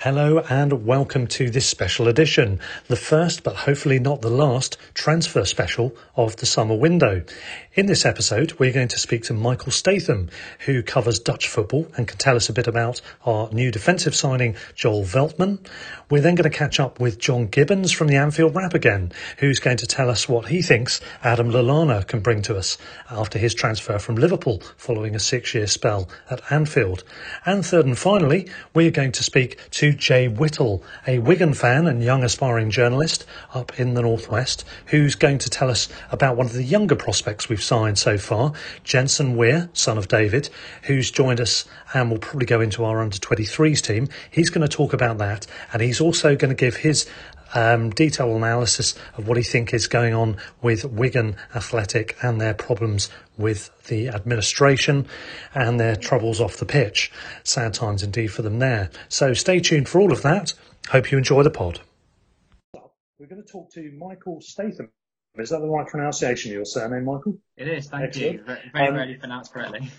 Hello and welcome to this special edition, the first but hopefully not the last transfer special of the summer window. In this episode, we're going to speak to Michael Statham, who covers Dutch football and can tell us a bit about our new defensive signing, Joel Veltman. We're then going to catch up with John Gibbons from the Anfield Wrap again, who's going to tell us what he thinks Adam Lallana can bring to us after his transfer from Liverpool following a six year spell at Anfield. And third and finally, we're going to speak to Jay Whittle, a Wigan fan and young aspiring journalist up in the Northwest, who's going to tell us about one of the younger prospects we've signed so far, Jensen Weir, son of David, who's joined us and will probably go into our under 23s team. He's going to talk about that and he's also going to give his um, detailed analysis of what he thinks is going on with Wigan Athletic and their problems with the administration and their troubles off the pitch. Sad times indeed for them there. So stay tuned for all of that. Hope you enjoy the pod. We're going to talk to Michael Statham. Is that the right pronunciation of your surname, Michael? It is, thank excellent. you. Very, very um, rarely pronounced correctly.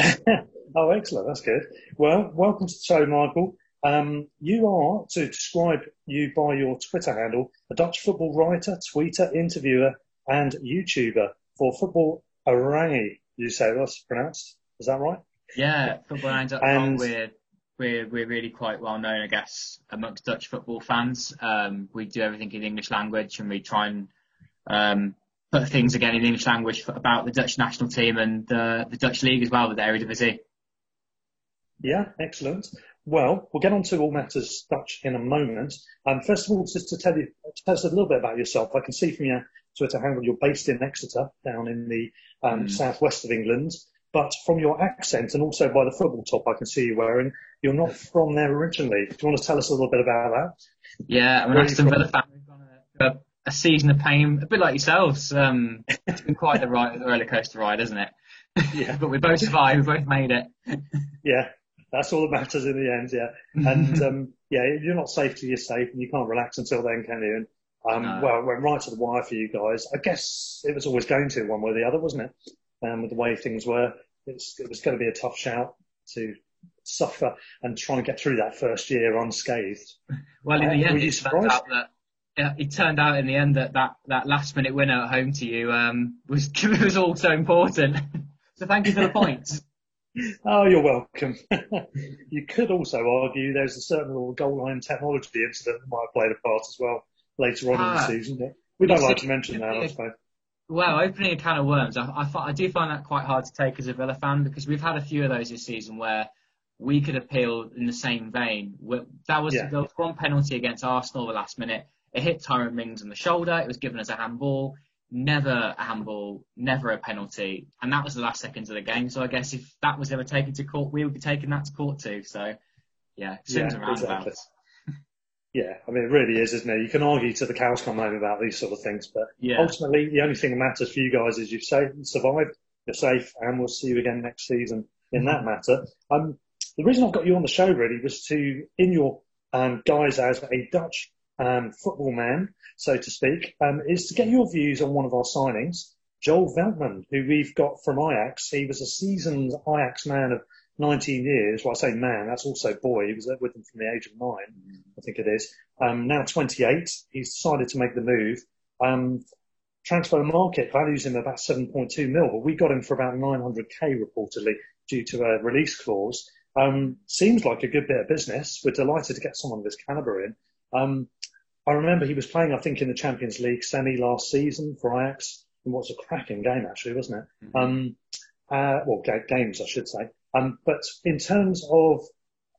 oh, excellent. That's good. Well, welcome to the show, Michael. Um, you are, to describe you by your Twitter handle, a Dutch football writer, tweeter, interviewer, and YouTuber for Football Oranje. You say that's pronounced? Is that right? Yeah, footballoranje.com. We're, we're, we're really quite well known, I guess, amongst Dutch football fans. Um, we do everything in English language and we try and um, put things again in English language about the Dutch national team and the, the Dutch league as well with the Eredivisie. Yeah, excellent. Well, we'll get on to all matters Dutch in a moment. Um, first of all, just to tell you, tell us a little bit about yourself. I can see from your Twitter handle you're based in Exeter, down in the um, mm. southwest of England. But from your accent and also by the football top I can see you wearing, you're not from there originally. Do you want to tell us a little bit about that? Yeah, I'm an Aston Villa fan. We've gone a, a, season of pain, a bit like yourselves. Um, it's been quite the ride, roller coaster ride, isn't it? Yeah. but we both survived. We both made it. yeah, that's all that matters in the end. Yeah, and um, yeah, you're not safe till you're safe, and you can't relax until then, can you? And um, no. Well, it went right to the wire for you guys. I guess it was always going to one way or the other, wasn't it? Um, with the way things were, it's, it was going to be a tough shout to suffer and try and get through that first year unscathed. Well, in the uh, end, it turned out that yeah, it turned out in the end that that, that last minute winner at home to you um, was was all so important. so thank you for the points. Oh, you're welcome. you could also argue there's a certain little goal line technology incident that might have played a part as well later on ah, in the ah. season. But we don't like to mention that, I suppose. Well, opening a can of worms, I, I, I, do find that quite hard to take as a Villa fan because we've had a few of those this season where we could appeal in the same vein. That was, yeah. there was one penalty against Arsenal the last minute. It hit Tyrone Mings on the shoulder. It was given as a handball. Never a handball, never a penalty. And that was the last seconds of the game. So I guess if that was ever taken to court, we would be taking that to court too. So yeah, swings yeah. Exactly. Yeah, I mean, it really is, isn't it? You can argue to the cows come home about these sort of things, but yeah. ultimately, the only thing that matters for you guys is you've saved, survived, you're safe, and we'll see you again next season in that matter. Um, the reason I've got you on the show really was to, in your um, guise as a Dutch um, football man, so to speak, um, is to get your views on one of our signings, Joel Veltman, who we've got from Ajax. He was a seasoned Ajax man of 19 years. Well, I say man, that's also boy. He was with them from the age of nine, I think it is. Um, now 28. He's decided to make the move. Um, transfer market values him about 7.2 mil, but we got him for about 900k reportedly due to a release clause. Um, seems like a good bit of business. We're delighted to get someone of his caliber in. Um, I remember he was playing, I think, in the Champions League semi last season for Ajax in what's a cracking game, actually, wasn't it? Mm-hmm. Um, uh, well, g- games, I should say. Um, but in terms of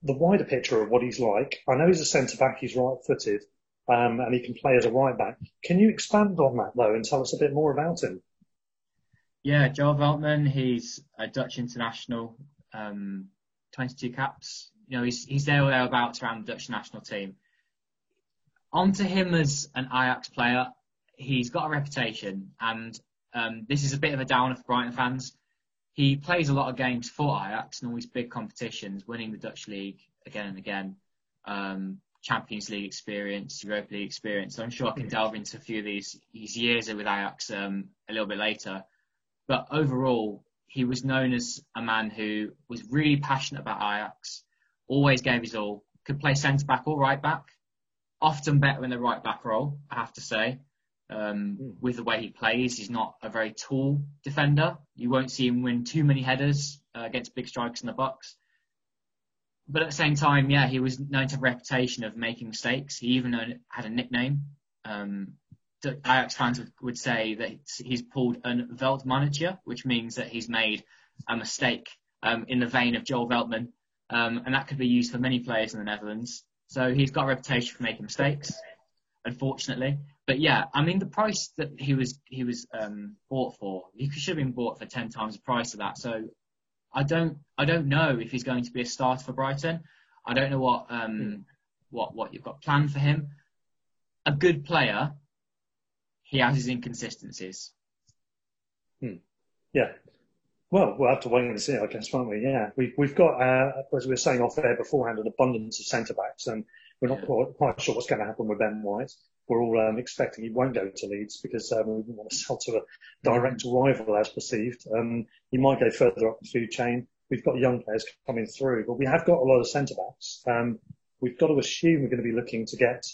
the wider picture of what he's like, I know he's a centre back, he's right footed, um, and he can play as a right back. Can you expand on that, though, and tell us a bit more about him? Yeah, Joel Veltman, he's a Dutch international, um, 22 caps. You know, he's, he's there or thereabouts around the Dutch national team onto him as an Ajax player, he's got a reputation, and um, this is a bit of a downer for Brighton fans. He plays a lot of games for Ajax and all these big competitions, winning the Dutch league again and again, um, Champions League experience, Europa League experience. So I'm sure I can delve into a few of these his years with Ajax um, a little bit later. But overall, he was known as a man who was really passionate about Ajax, always gave his all, could play centre back or right back, often better in the right back role, I have to say. Um, mm. With the way he plays, he's not a very tall defender. You won't see him win too many headers uh, against big strikers in the box. But at the same time, yeah, he was known to have a reputation of making mistakes. He even had a nickname. Um, Ajax fans would, would say that he's pulled an Veldmannetje, which means that he's made a mistake um, in the vein of Joel Veltman. Um, and that could be used for many players in the Netherlands. So he's got a reputation for making mistakes, unfortunately. But yeah, I mean the price that he was he was um, bought for, he should have been bought for ten times the price of that. So I don't I don't know if he's going to be a starter for Brighton. I don't know what um, hmm. what what you've got planned for him. A good player, he has his inconsistencies. Hmm. Yeah, well, we'll have to wait and see, I guess, won't we? Yeah, we've we've got, uh, as we were saying off air beforehand, an abundance of centre backs, and we're not quite, quite, sure what's going to happen with Ben White. We're all um, expecting he won't go to Leeds because um, we want to sell to a direct rival, as perceived. Um, he might go further up the food chain. We've got young players coming through, but we have got a lot of centre backs. Um, we've got to assume we're going to be looking to get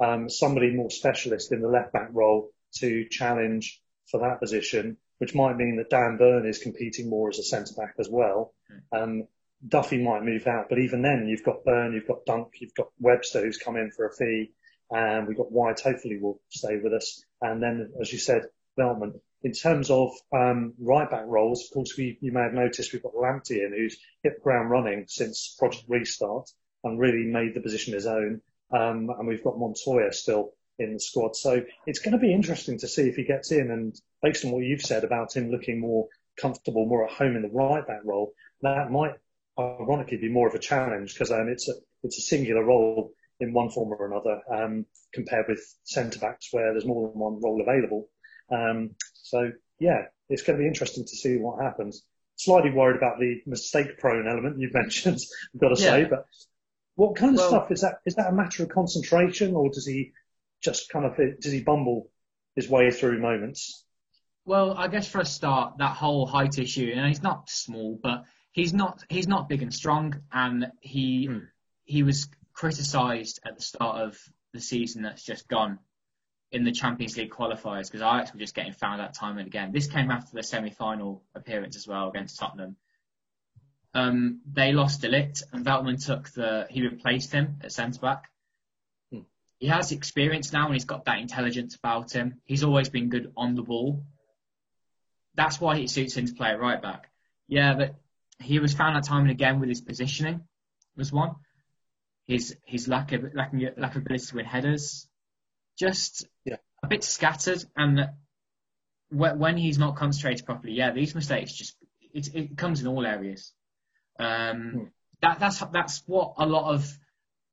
um, somebody more specialist in the left back role to challenge for that position which might mean that Dan Burn is competing more as a centre back as well. Um, Duffy might move out, but even then, you've got Burn, you've got Dunk, you've got Webster who's come in for a fee, and we've got White. Hopefully, will stay with us. And then, as you said, Veltman. In terms of um, right back roles, of course, we, you may have noticed we've got Lamptey in, who's hit the ground running since Project Restart and really made the position his own. Um, and we've got Montoya still in the squad. So it's going to be interesting to see if he gets in. And based on what you've said about him looking more comfortable, more at home in the right back role, that might ironically be more of a challenge because um, it's a it's a singular role in one form or another um, compared with centre backs where there's more than one role available. Um, so yeah, it's going to be interesting to see what happens. Slightly worried about the mistake prone element you've mentioned, I've got to yeah. say, but what kind of well, stuff is that? Is that a matter of concentration or does he just kind of does he bumble his way through moments? Well, I guess for a start, that whole height issue, and he's not small, but he's not he's not big and strong, and he mm. he was criticised at the start of the season that's just gone in the Champions League qualifiers because Ajax were just getting found out time and again. This came after the semi-final appearance as well against Tottenham. Um, they lost de Ligt, and Veltman took the he replaced him at centre back he has experience now and he's got that intelligence about him. He's always been good on the ball. That's why it suits him to play right back. Yeah, but he was found out time and again with his positioning was one. His his lack of lack of, lack of ability to win headers, just yeah. a bit scattered. And when he's not concentrated properly, yeah, these mistakes just it, it comes in all areas. Um, hmm. that that's that's what a lot of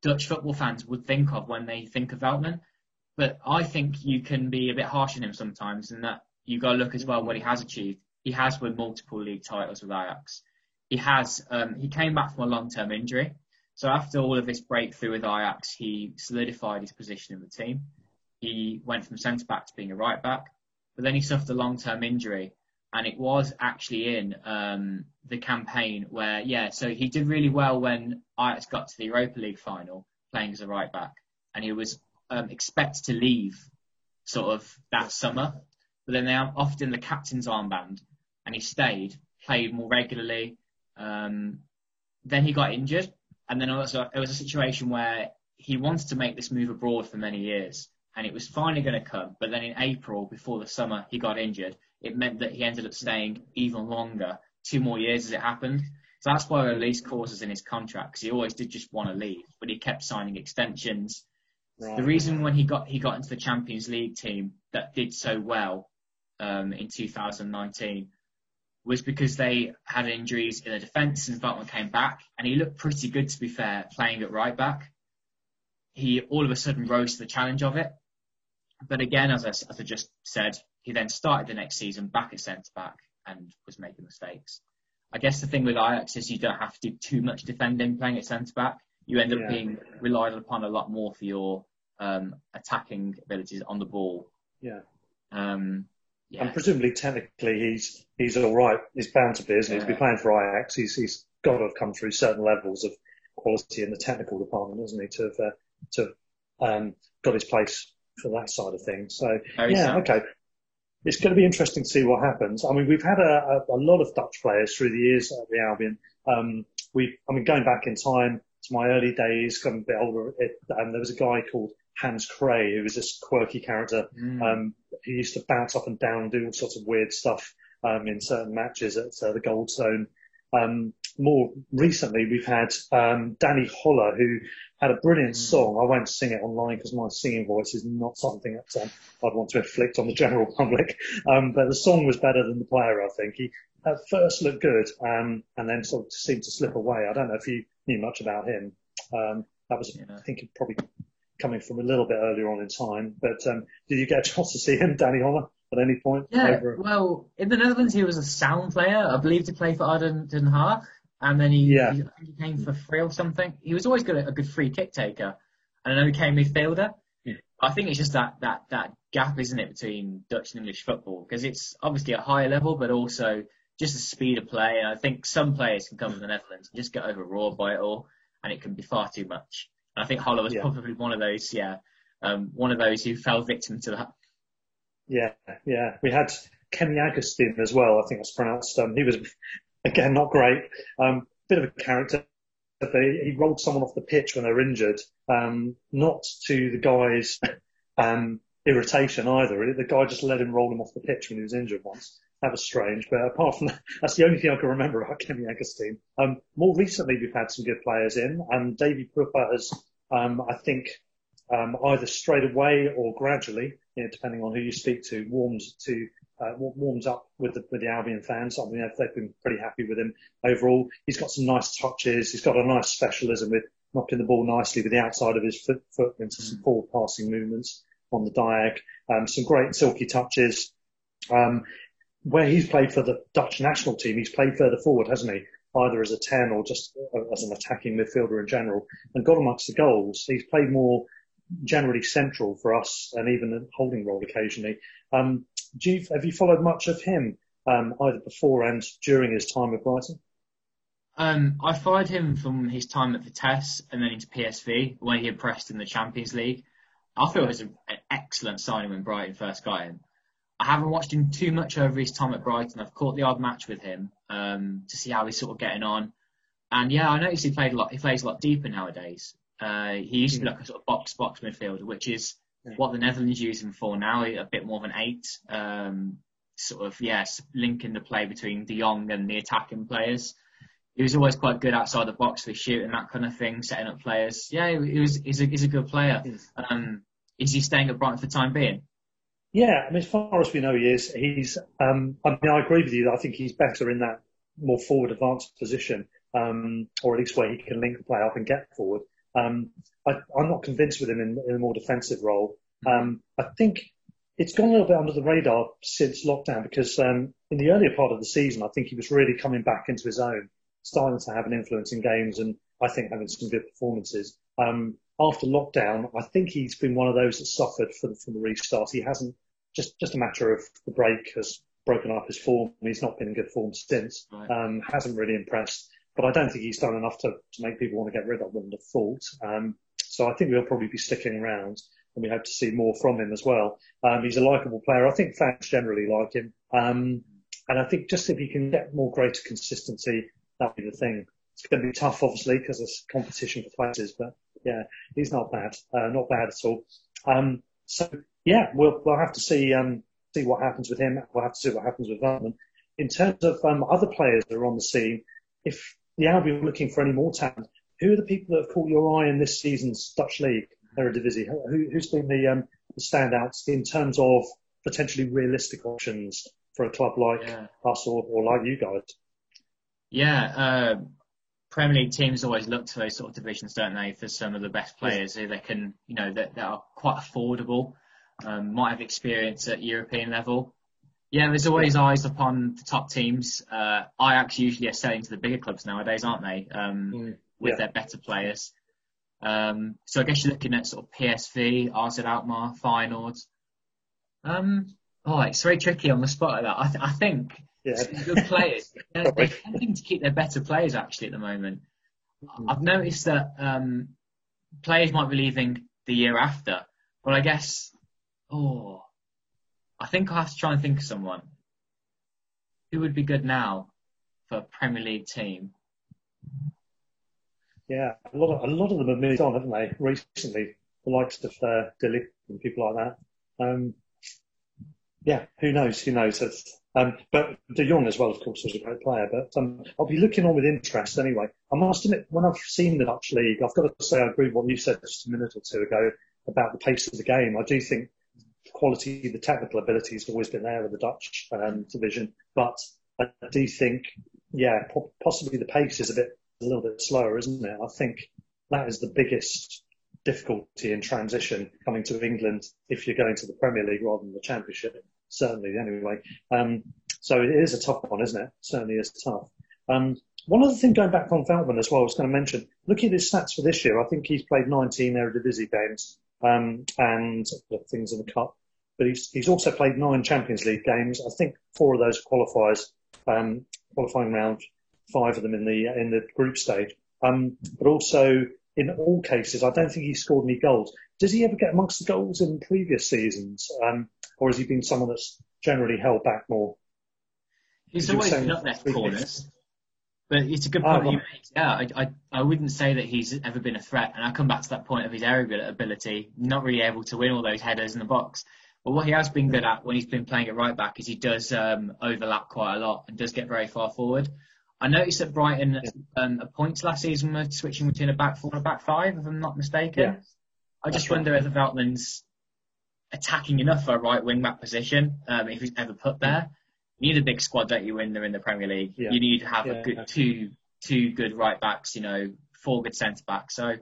Dutch football fans would think of when they think of Veltman. But I think you can be a bit harsh on him sometimes, and that you got to look as well what he has achieved. He has won multiple league titles with Ajax. he has. Um, he came back from a long-term injury. So after all of this breakthrough with Ajax, he solidified his position in the team. He went from centre back to being a right back, but then he suffered a long-term injury, and it was actually in um, the campaign where, yeah, so he did really well when Ajax got to the Europa League final, playing as a right back, and he was um, expected to leave sort of that summer, but then they offered him the captain's armband, and he stayed, played more regularly. Um, then he got injured, and then also it was a situation where he wanted to make this move abroad for many years, and it was finally going to come. But then in April, before the summer, he got injured. It meant that he ended up staying even longer, two more years as it happened. So that's why release clauses in his contract, because he always did just want to leave, but he kept signing extensions. Right. The reason when he got he got into the Champions League team that did so well um, in 2019 was because they had injuries in the defence and Veltman came back and he looked pretty good to be fair playing at right back. He all of a sudden rose to the challenge of it. But again, as I, as I just said, he then started the next season back at centre back and was making mistakes. I guess the thing with Ajax is you don't have to do too much defending playing at centre back. You end up yeah. being relied upon a lot more for your um, attacking abilities on the ball. Yeah. Um, yeah. And presumably, technically, he's he's all right. He's bound to be, isn't he? Yeah. To be playing for Ajax, he's he's got to have come through certain levels of quality in the technical department, hasn't he? To have uh, to um, got his place for that side of things. So Very yeah, sound. okay. It's going to be interesting to see what happens. I mean, we've had a, a, a lot of Dutch players through the years at the Albion. Um, we, I mean, going back in time to my early days, coming a bit older, it, and there was a guy called Hans Kraaij, who was this quirky character. Mm. Um, he used to bounce up and down, do all sorts of weird stuff um, in certain matches at uh, the Goldstone. Um, more recently, we've had um, Danny Holla, who had a brilliant mm. song. I won't sing it online because my singing voice is not something that um, I'd want to inflict on the general public. Um, but the song was better than the player, I think. He at first looked good um, and then sort of seemed to slip away. I don't know if you knew much about him. Um, that was, yeah. I think, probably coming from a little bit earlier on in time. But um, did you get a chance to see him, Danny Holla, at any point? Yeah, over... well, in the Netherlands, he was a sound player, I believe, to play for ADO Den Haag. And then he, yeah. he, he came for free or something. He was always good at a good free kick taker. And then he became midfielder. Yeah. I think it's just that, that, that gap, isn't it, between Dutch and English football? Because it's obviously a higher level, but also just the speed of play. And I think some players can come to the Netherlands and just get overawed by it all, and it can be far too much. I think Holla was yeah. probably one of those, yeah, um, one of those who fell victim to that. Yeah, yeah. We had Kemy Agustien as well. I think that's pronounced. Um, he was again not great. Um, bit of a character. He rolled someone off the pitch when they were injured, um, not to the guy's um, irritation either. The guy just let him roll him off the pitch when he was injured once. That was strange, but apart from that, that's the only thing I can remember about Kemy Agustien. Um, more recently, we've had some good players in, and Davy Pröpper has, um, I think, um, either straight away or gradually, you know, depending on who you speak to, warms to uh, warms up with the with the Albion fans. I mean, they've been pretty happy with him overall. He's got some nice touches. He's got a nice specialism with knocking the ball nicely with the outside of his foot, foot into some forward passing movements on the diag. Um, some great silky touches. Um, where he's played for the Dutch national team, he's played further forward, hasn't he? Either as a 10 or just as an attacking midfielder in general and got amongst the goals. He's played more generally central for us and even a holding role occasionally. Um, you, have you followed much of him, um, either before and during his time with Brighton? Um, I followed him from his time at Vitesse and then into PSV when he impressed in the Champions League. I feel it was an excellent signing when Brighton first got him. I haven't watched him too much over his time at Brighton. I've caught the odd match with him um, to see how he's sort of getting on. And yeah, I noticed he played a lot. He plays a lot deeper nowadays. Uh, he used to be like a sort of box box midfielder, which is what the Netherlands use him for now. A bit more of an eight, um, sort of yes, linking the play between De Jong and the attacking players. He was always quite good outside the box for shooting that kind of thing, setting up players. Yeah, he was. He's a, he's a good player. Um, is he staying at Brighton for the time being? Yeah, I mean, as far as we know, he is. He's. Um, I mean, I agree with you. That I think he's better in that more forward advanced position, um, or at least where he can link the play up and get forward. Um, I, am not convinced with him in, in, a more defensive role. Um, I think it's gone a little bit under the radar since lockdown because um, in the earlier part of the season, I think he was really coming back into his own. starting to have an influence in games and I think having some good performances. Um, after lockdown, I think he's been one of those that suffered from, from the restart. He hasn't just just a matter of the break has broken up his form. He's not been in good form since. Right. Um, hasn't really impressed, but I don't think he's done enough to, to make people want to get rid of him. The fault. Um, so I think he'll probably be sticking around, and we hope to see more from him as well. Um, he's a likable player. I think fans generally like him, um, and I think just if he can get more greater consistency, that'll be the thing. It's going to be tough, obviously, because there's competition for places, but yeah, he's not bad, uh, not bad at all. Um, so yeah, we'll we'll have to see um, see what happens with him. We'll have to see what happens with Veltman. In terms of um, other players that are on the scene, if the Albion looking for any more talent, who are the people that have caught your eye in this season's Dutch league, Eredivisie? Who, who's been the, um, the standouts in terms of potentially realistic options for a club like yeah. us or, or like you guys? Yeah, uh, Premier League teams always look to those sort of divisions, don't they, for some of the best players who they can, you know, that, that are quite affordable, um, might have experience at European level. Yeah, there's always eyes upon the top teams. Uh, Ajax usually are selling to the bigger clubs nowadays, aren't they? Um, mm, with yeah. their better players. Um, so I guess you're looking at sort of PSV, AZ Alkmaar, Feyenoord. Um, oh, it's very tricky on the spot like that. I, th- I think yeah. good players. They're, they're tending to keep their better players actually at the moment. Mm-hmm. I've noticed that um, players might be leaving the year after, but I guess, oh, I think I have to try and think of someone who would be good now for a Premier League team. Yeah, a lot of a lot of them have moved on, haven't they? Recently, the likes of uh, Dilly and people like that. Um, yeah, who knows? Who knows? Um, but De Jong as well, of course, was a great player. But um, I'll be looking on with interest anyway. I must admit, when I've seen the Dutch league, I've got to say I agree with what you said just a minute or two ago about the pace of the game. I do think quality, the technical ability has always been there in the Dutch um, division, but I do think, yeah, possibly the pace is a bit a little bit slower, isn't it? I think that is the biggest difficulty in transition coming to England if you're going to the Premier League rather than the Championship certainly anyway. Um, so it is a tough one, isn't it? Certainly is tough. Um, one other thing going back on Veltman as well, I was going to mention, looking at his stats for this year, I think he's played 19 Eredivisie games um, and things in the cup, but he's, he's also played nine Champions League games. I think four of those qualifiers, um, qualifying round, five of them in the in the group stage. Um, but also in all cases, I don't think he scored any goals. Does he ever get amongst the goals in previous seasons? Um, or has he been someone that's generally held back more? He's always been up left corners. But it's a good point oh, you make. Yeah, I, I, I wouldn't say that he's ever been a threat. And I come back to that point of his aerial ability, not really able to win all those headers in the box. But what he has been good at when he's been playing at right back is he does um, overlap quite a lot and does get very far forward. I noticed that Brighton yeah. um, at points last season were switching between a back four and a back five, if I'm not mistaken. Yeah. I just wonder right. if Veltman's attacking enough for a right wing back position, um, if he's ever put there. You need a big squad, don't you, when they're in the Premier League? Yeah. You need to have yeah, a good two two good right backs, you know, four good centre backs. So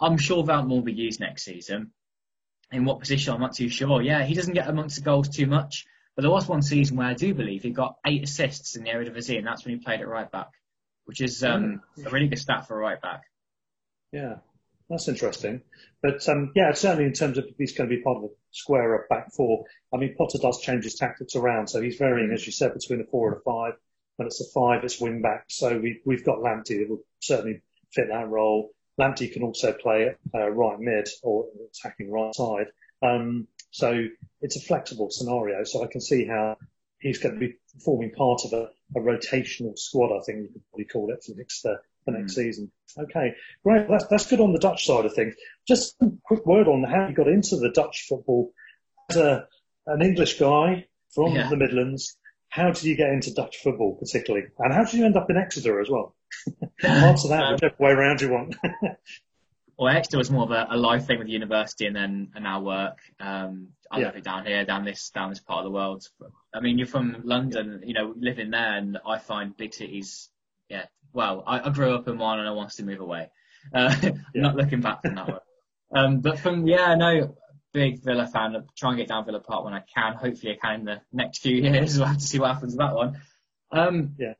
I'm sure Veltman will be used next season. In what position, I'm not too sure. Yeah, he doesn't get amongst the goals too much. But there was one season where I do believe he got eight assists in the Eredivisie, and that's when he played at right back, which is um, a really good stat for a right back. Yeah, that's interesting. But um, yeah, certainly in terms of he's going to be part of a square up back four, I mean, Potter does change his tactics around. So he's varying, as you said, between a four and a five. When it's a five, it's wing back. So we, we've got Lamptey that will certainly fit that role. Lamptey can also play uh, right mid or attacking right side. Um, so it's a flexible scenario. So I can see how he's going to be forming part of a, a rotational squad, I think you could probably call it for next, uh, for next mm. season. Okay, great. That's, that's good on the Dutch side of things. Just a quick word on how you got into the Dutch football. As a, an English guy from yeah. the Midlands, how did you get into Dutch football particularly? And how did you end up in Exeter as well? Answer that um, whichever way around you want. well, Exeter was more of a, a life thing with the university and then and our work. Um, I yeah. love it down here, down this down this part of the world. I mean, you're from London, you know, living there, and I find big cities yeah, well, I, I, grew up in one and I wanted to move away. Uh, yeah. Not looking back from that one. Um, but from, yeah, no, big Villa fan. I'll try and get down Villa Park when I can. Hopefully I can in the next few years. We'll have to see what happens with that one. Um, yeah.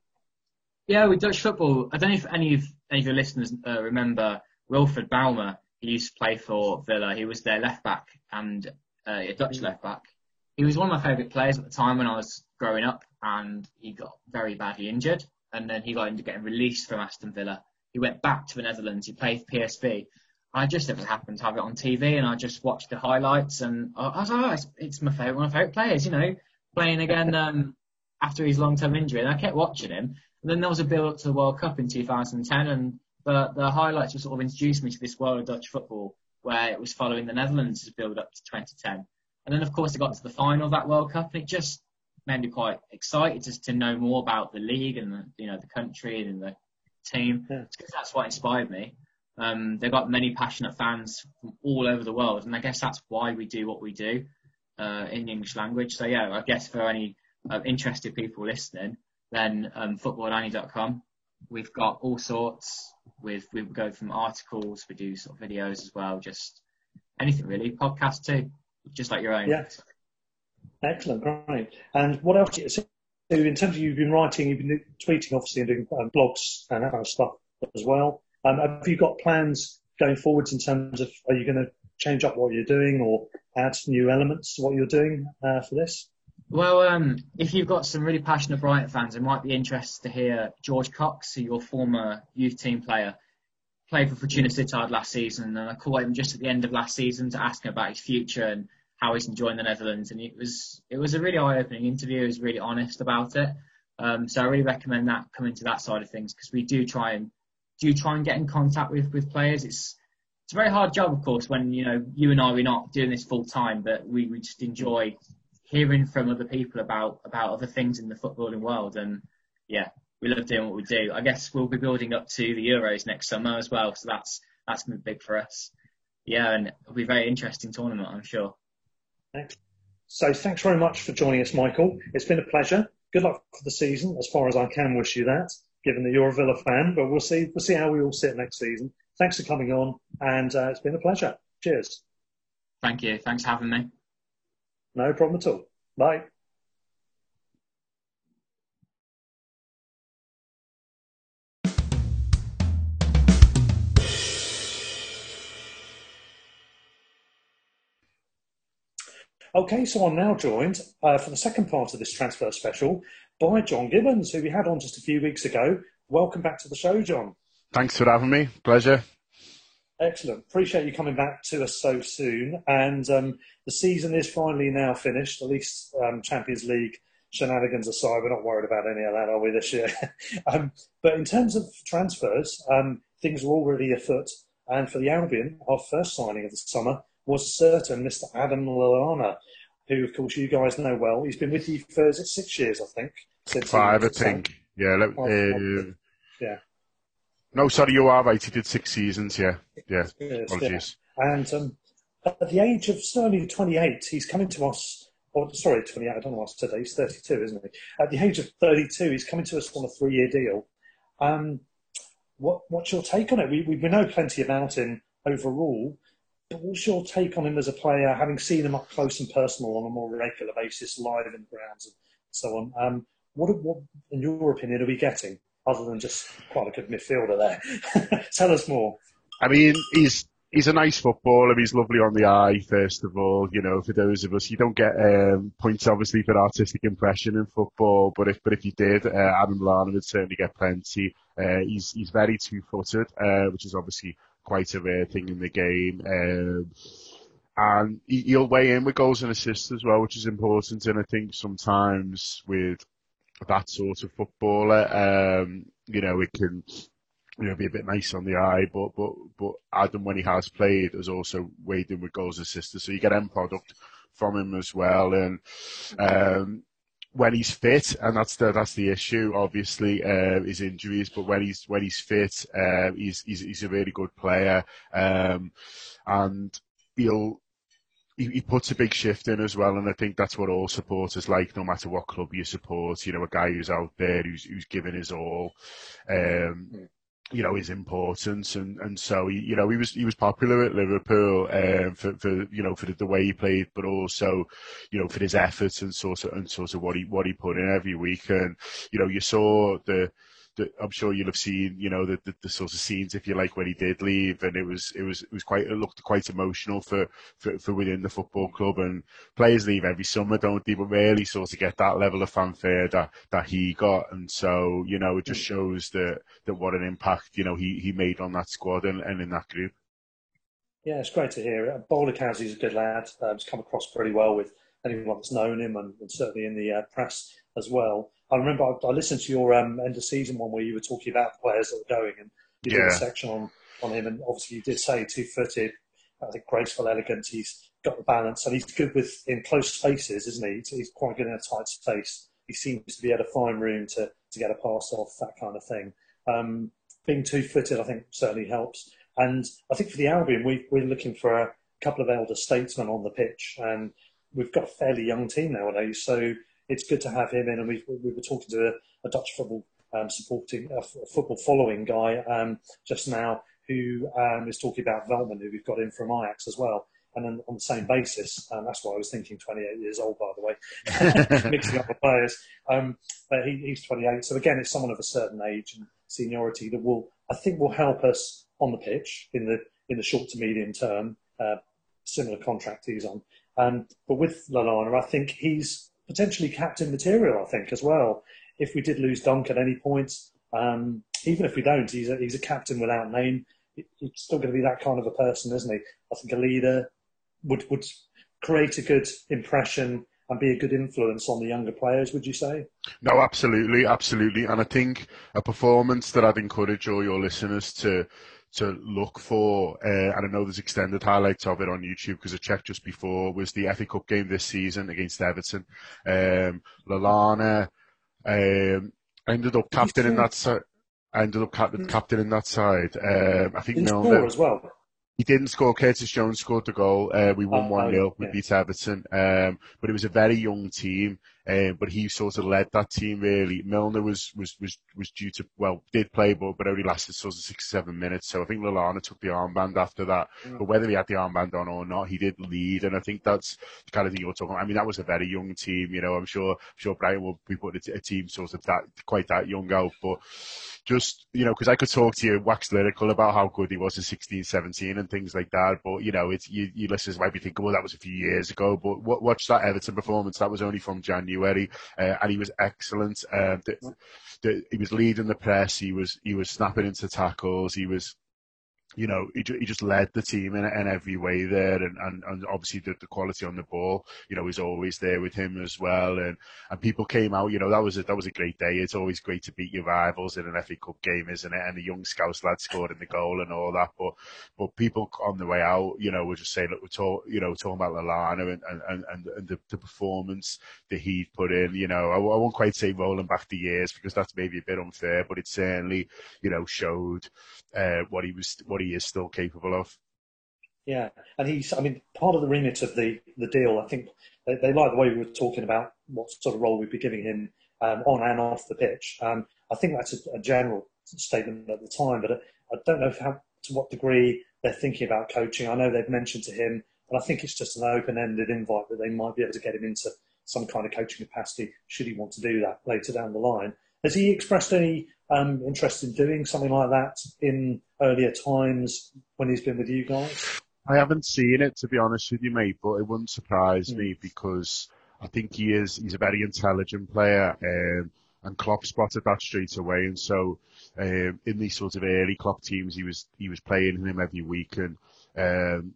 Yeah, with Dutch football, I don't know if any of any of your listeners uh, remember Wilfred Bouma. He used to play for Villa. He was their left back and uh, a Dutch mm. left back. He was one of my favourite players at the time when I was growing up, and he got very badly injured, and then he got into getting released from Aston Villa. He went back to the Netherlands. He played for PSV. I just ever happened to have it on TV, and I just watched the highlights, and I was like, oh, it's, it's my favourite, one of my favourite players, you know, playing again um, after his long-term injury. And I kept watching him, and then there was a build up to the World Cup in 2010, and the, the highlights just sort of introduced me to this world of Dutch football, where it was following the Netherlands' build up to 2010. And then, of course, it got to the final of that World Cup, and it just made me quite excited just to know more about the league and the, you know the country and the team. Yeah. That's what inspired me. Um, they've got many passionate fans from all over the world, and I guess that's why we do what we do uh, in the English language. So yeah, I guess for any uh, interested people listening, then um, footballoranje.com. We've got all sorts. With we go from articles, we do sort of videos as well, just anything really, podcast too, just like your own. Yeah. Excellent, great. And what else? So in terms of you've been writing, you've been tweeting, obviously, and doing um, blogs and that kind of stuff as well. Um, have you got plans going forwards in terms of are you going to change up what you're doing or add new elements to what you're doing uh, for this? Well, um, if you've got some really passionate Brighton fans, it might be interested to hear George Cox, your former youth team player, played for Fortuna Sittard last season, and I caught him just at the end of last season to ask him about his future and how he's enjoying the Netherlands. And it was it was a really eye-opening interview. He was really honest about it. Um, so I really recommend that coming to that side of things because we do try and do try and get in contact with with players. It's it's a very hard job, of course, when you know you and I we're not doing this full time, but we, we just enjoy hearing from other people about about other things in the footballing world. And yeah, we love doing what we do. I guess we'll be building up to the Euros next summer as well, so that's that's going to be big for us. Yeah, and it'll be a very interesting tournament, I'm sure. So thanks very much for joining us, Michael. It's been a pleasure. Good luck for the season, as far as I can wish you that given that you're a Villa fan, but we'll see we'll see how we all sit next season. Thanks for coming on, and uh, it's been a pleasure. Cheers. Thank you. Thanks for having me. No problem at all. Bye. Okay, so I'm now joined uh, for the second part of this transfer special by John Gibbons, who we had on just a few weeks ago. Welcome back to the show, John. Thanks for having me. Pleasure. Excellent. Appreciate you coming back to us so soon. And um, the season is finally now finished, at least um, Champions League shenanigans aside. We're not worried about any of that, are we, this year? um, but in terms of transfers, um, things are already afoot. And for the Albion, our first signing of the summer was certain Mr. Adam Lallana, who, of course, you guys know well. He's been with you for six years, I think. Since Five, I think. Yeah. uh, yeah. No, sorry, you are right. He did six seasons. Yeah. Yeah. Apologies. Yeah. And um, at the age of only 28, he's coming to us. Or, sorry, 28. I don't know what's today. He's 32, isn't he? At the age of 32, he's coming to us on a three-year deal. Um, what, what's your take on it? We, we, we know plenty about him overall, what's your take on him as a player, having seen him up close and personal on a more regular basis, live in the grounds and so on? Um, what, what, in your opinion, are we getting other than just quite a good midfielder there? Tell us more. I mean, he's he's a nice footballer. He's lovely on the eye, first of all. You know, for those of us, you don't get um, points obviously for artistic impression in football, but if but if you did, uh, Adam Lallana would certainly get plenty. Uh, he's he's very two-footed, uh, which is obviously quite a rare thing in the game. Um, and he'll weigh in with goals and assists as well, which is important. And I think sometimes with that sort of footballer, um, you know, it can you know, be a bit nice on the eye, but but but Adam, when he has played, has also weighed in with goals and assists, so you get end product from him as well. And um, when he's fit, and that's the that's the issue. Obviously, uh, his injuries, but when he's when he's fit, uh, he's, he's he's a really good player, um, and he'll. He, puts a big shift in as well, and I think that's what all supporters like, no matter what club you support. You know, a guy who's out there, who's who's giving his all. Um, you know his importance and and so you know he was he was popular at Liverpool um, for for you know for the, the, way he played but also you know for his efforts and sort of and sort of what he what he put in every week. And you know you saw the, I'm sure you'll have seen, you know, the, the, the sort of scenes, if you like, when he did leave, and it was it was it was quite it looked quite emotional for, for for within the football club. And players leave every summer, don't they? But really, sort of get that level of fanfare that that he got, and so you know, it just shows that that what an impact you know he he made on that squad and, and in that group. Yeah, it's great to hear. Bola Kazzi's a good lad. Um, he's come across pretty well with anyone that's known him, and, and certainly in the uh, press as well. I remember I, I listened to your um, end of season one where you were talking about players that were going, and you yeah. did a section on, on him, and obviously you did say two footed, I think graceful, elegant. He's got the balance, and he's good with in close spaces, isn't he? He's, he's quite good in a tight space. He seems to be able to find room to, to get a pass off, that kind of thing. Um, being two footed, I think, certainly helps. And I think for the Albion, we, we're looking for a couple of elder statesmen on the pitch, and we've got a fairly young team nowadays. So it's good to have him in. And we, we were talking to a, a Dutch football um, supporting, a football following guy um, just now who um, is talking about Veltman, who we've got in from Ajax as well. And then on the same basis, um, that's why I was thinking 28 years old, by the way, mixing up the players. Um, but he, he's 28. So again, it's someone of a certain age and seniority that will, I think, will help us on the pitch in the in the short to medium term. Uh, similar contract he's on. Um, but with Lallana, I think he's potentially captain material, I think, as well. If we did lose Dunk at any point, um, even if we don't, he's a, he's a captain without name. He's still going to be that kind of a person, isn't he? I think a leader would would create a good impression and be a good influence on the younger players. Would you say? No, absolutely, absolutely. And I think a performance that I'd encourage all your listeners to to look for, uh, and I know there's extended highlights of it on YouTube because I checked just before, was the FA Cup game this season against Everton. Um, Lallana um, ended up captaining that side. Ended up captain, captain in that side. Um, I think Milner as well. He didn't score. Curtis Jones scored the goal. Uh, we won 1 uh, 0. We yeah. beat Everton. Um, but it was a very young team. Um, but he sort of led that team really. Milner was, was, was, was due to, well, did play, but, but only lasted sort of six, seven minutes. So I think Lallana took the armband after that. Mm. But whether he had the armband on or not, he did lead. And I think that's the kind of thing you're talking about. I mean, that was a very young team, you know, I'm sure, I'm sure Brian will be putting a team sort of that, quite that young out, but just, you know, because I could talk to you, wax lyrical about how good he was in 16, 17 and things like that. But, you know, it's, you, you listeners might be thinking, well, that was a few years ago. But watch that Everton performance. That was only from January. Uh, and he was excellent. Uh, the, the, he was leading the press. He was, he was snapping into tackles. He was, you know, he, he just led the team in, in every way there, and, and, and obviously the, the quality on the ball, you know, is always there with him as well. And and people came out, you know, that was a, that was a great day. It's always great to beat your rivals in an FA Cup game, isn't it? And the young Scouse lad scored in the goal and all that. But but people on the way out, you know, were just saying, look, we're you know, talking about Lallana and and and, and the, the performance that he put in. You know, I, I won't quite say rolling back the years because that's maybe a bit unfair, but it certainly, you know, showed uh, what he was what he is still capable of. Yeah, and he's, I mean, part of the remit of the, the deal, I think they, they like the way we were talking about what sort of role we'd be giving him um, on and off the pitch. Um, I think that's a, a, general statement at the time, but I don't know how, to what degree they're thinking about coaching. I know they've mentioned to him, and I think it's just an open ended invite that they might be able to get him into some kind of coaching capacity should he want to do that later down the line. Has he expressed any um, interest in doing something like that in earlier times when he's been with you guys? I haven't seen it to be honest with you, mate, but it wouldn't surprise mm. me because I think he is he's a very intelligent player. Um, and Klopp spotted that straight away. And so, um, in these sort of early Klopp teams, he was he was playing him every week, and um,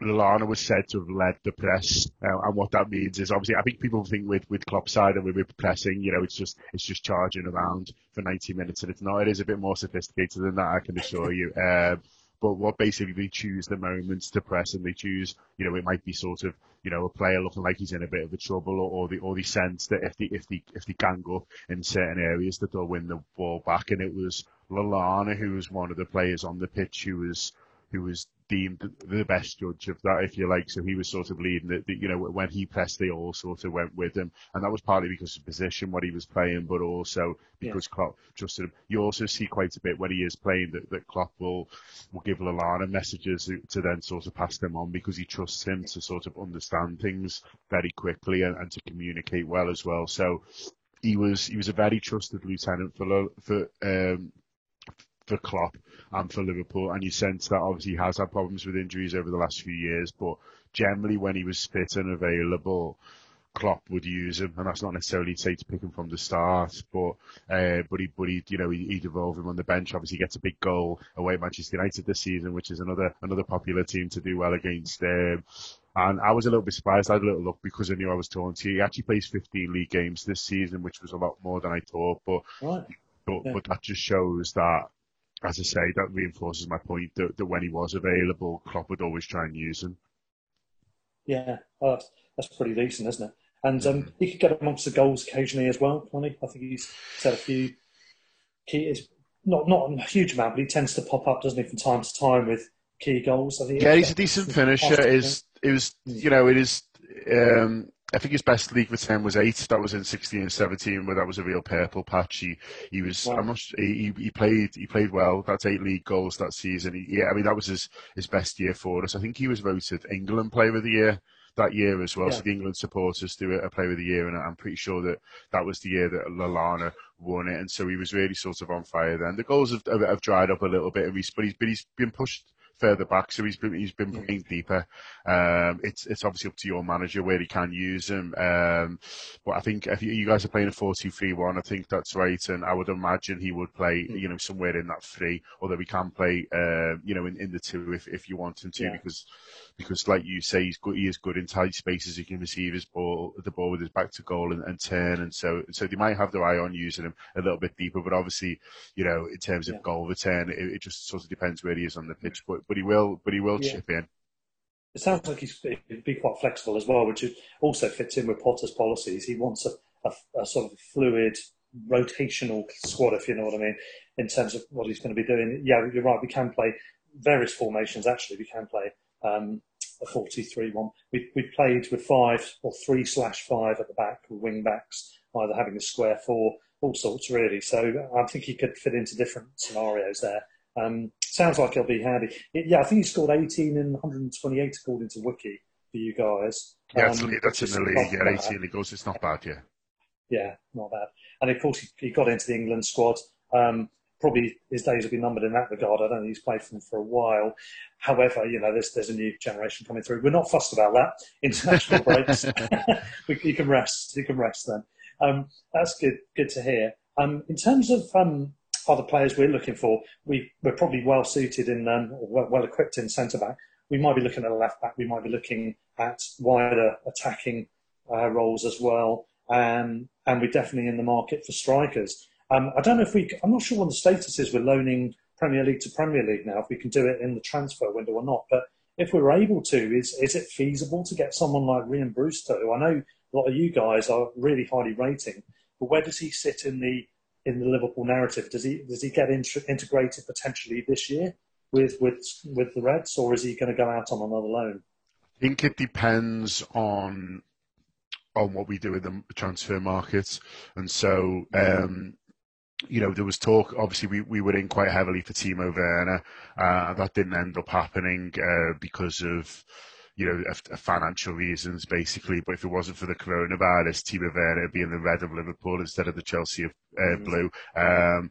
Lallana was said to have led the press, uh, and what that means is obviously I think people think with with Klopp side and with pressing, you know, it's just it's just charging around for 90 minutes, and it's not. It is a bit more sophisticated than that, I can assure you. Um, but what basically they choose the moments to press, and they choose, you know, it might be sort of, you know, a player looking like he's in a bit of a trouble, or, or the or the sense that if they if they if they gang up in certain areas, that they'll win the ball back, and it was Lallana who was one of the players on the pitch who was who was deemed the best judge of that, if you like. So he was sort of leading it. You know, when he pressed, they all sort of went with him, and that was partly because of position, what he was playing, but also because yeah. Klopp trusted him. You also see quite a bit when he is playing that, that Klopp will will give Lallana messages to then sort of pass them on because he trusts him to sort of understand things very quickly and, and to communicate well as well. So he was he was a very trusted lieutenant for for um, for Klopp and for Liverpool, and you sense that obviously he has had problems with injuries over the last few years, but generally when he was fit and available, Klopp would use him, and that's not necessarily to say to pick him from the start, but uh, but he but he you know he, he'd involve him on the bench. Obviously, he gets a big goal away at Manchester United this season, which is another another popular team to do well against. Um, and I was a little bit surprised. I had a little look because I knew I was talking to you. He actually plays 15 league games this season, which was a lot more than I thought. But right. but, yeah. but that just shows that as I say, that reinforces my point that, that when he was available, Klopp would always try and use him. Yeah, oh, that's, that's pretty decent, isn't it? And um, he could get amongst the goals occasionally as well, Connie. I think he's had a few key. It's not not a huge amount, but he tends to pop up, doesn't he, from time to time with key goals. I think yeah, he's a decent finisher. Is it was you know it is. Um, I think his best league return was eight. That was in sixteen and seventeen, where that was a real purple patch. He, he was, wow. I must, he, he played, he played well. That's eight league goals that season. He, yeah, I mean that was his his best year for us. I think he was voted England Player of the Year that year as well. Yeah. So the England supporters do a Player of the Year, and I'm pretty sure that that was the year that Lallana won it, and so he was really sort of on fire then. The goals have, have, have dried up a little bit, but he's but he's been pushed further back, so he's been he's been playing deeper. Um, it's it's obviously up to your manager where he can use him. Um, but I think if you guys are playing a 4-2-3-1, I think that's right, and I would imagine he would play mm. you know somewhere in that three, although he can play uh, you know in, in the two if, if you want him to, yeah. because because like you say, he's good. He is good in tight spaces. He can receive his ball the ball with his back to goal and, and turn, and so so they might have their eye on using him a little bit deeper. But obviously, you know, in terms of yeah. goal return, it, it, just sort of depends where he is on the pitch. But but he will, but he will yeah. chip in. It sounds like he's he'd be quite flexible as well, which also fits in with Potter's policies. He wants a, a, a, sort of fluid, rotational squad, if you know what I mean, in terms of what he's going to be doing. Yeah, you're right. We can play various formations. Actually, we can play um, a 4-2-3-1. We we played with five or three slash five at the back with wing backs, either having a square four, all sorts really. So I think he could fit into different scenarios there. Um, sounds like he'll be handy. Yeah, I think he scored 18 and 128 according to Wiki for you guys. Yeah, um, that's in the league. Yeah, 18 he goes. It's not bad. Yeah. Yeah, not bad. And of course, he, he got into the England squad. Um, probably his days will be numbered in that regard. I don't think he's played for them for a while. However, you know, there's there's a new generation coming through. We're not fussed about that. International breaks, you can rest. You can rest then. Um, that's good. Good to hear. Um, in terms of um, other players we're looking for, we, we're probably well suited in, um, well, well equipped in centre back. We might be looking at a left back. We might be looking at wider attacking uh, roles as well. Um, and we're definitely in the market for strikers. Um, I don't know if we, I'm not sure what the status is with loaning Premier League to Premier League now, if we can do it in the transfer window or not. But if we are able to, is, is it feasible to get someone like Rhian Brewster, who I know a lot of you guys are really highly rating, but where does he sit in the in the Liverpool narrative? Does he does he get integrated potentially this year with with with the Reds, or is he going to go out on another loan? I think it depends on on what we do with the transfer market, and so um, you know, there was talk. Obviously, we, we were in quite heavily for Timo Werner. Uh, that didn't end up happening uh, because of you know, financial reasons basically. But if it wasn't for the coronavirus, Timo Werner would be in the red of Liverpool instead of the Chelsea of uh, mm-hmm. blue. Um,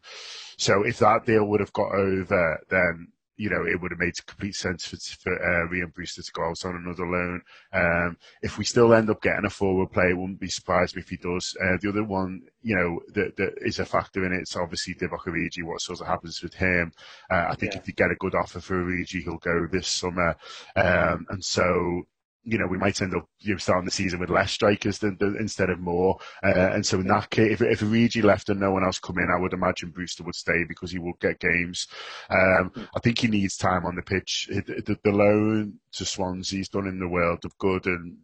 so if that deal would have got over, then you know, it would have made complete sense for, for uh, Brewster to go out on another loan. Um, if we still end up getting a forward play, it wouldn't be surprised if he does. Uh, the other one, you know, that, that is a factor in it, it's obviously Divock Origi, what sort of happens with him. Uh, I think yeah. if you get a good offer for Origi, he'll go this summer. Um, and so, you know, we might end up you know, starting the season with less strikers than, than instead of more. Uh, and so in that case, if, if left and no one else come in, I would imagine Brewster would stay because he will get games. Um, I think he needs time on the pitch. The, the loan to Swansea, he's done in the world of good and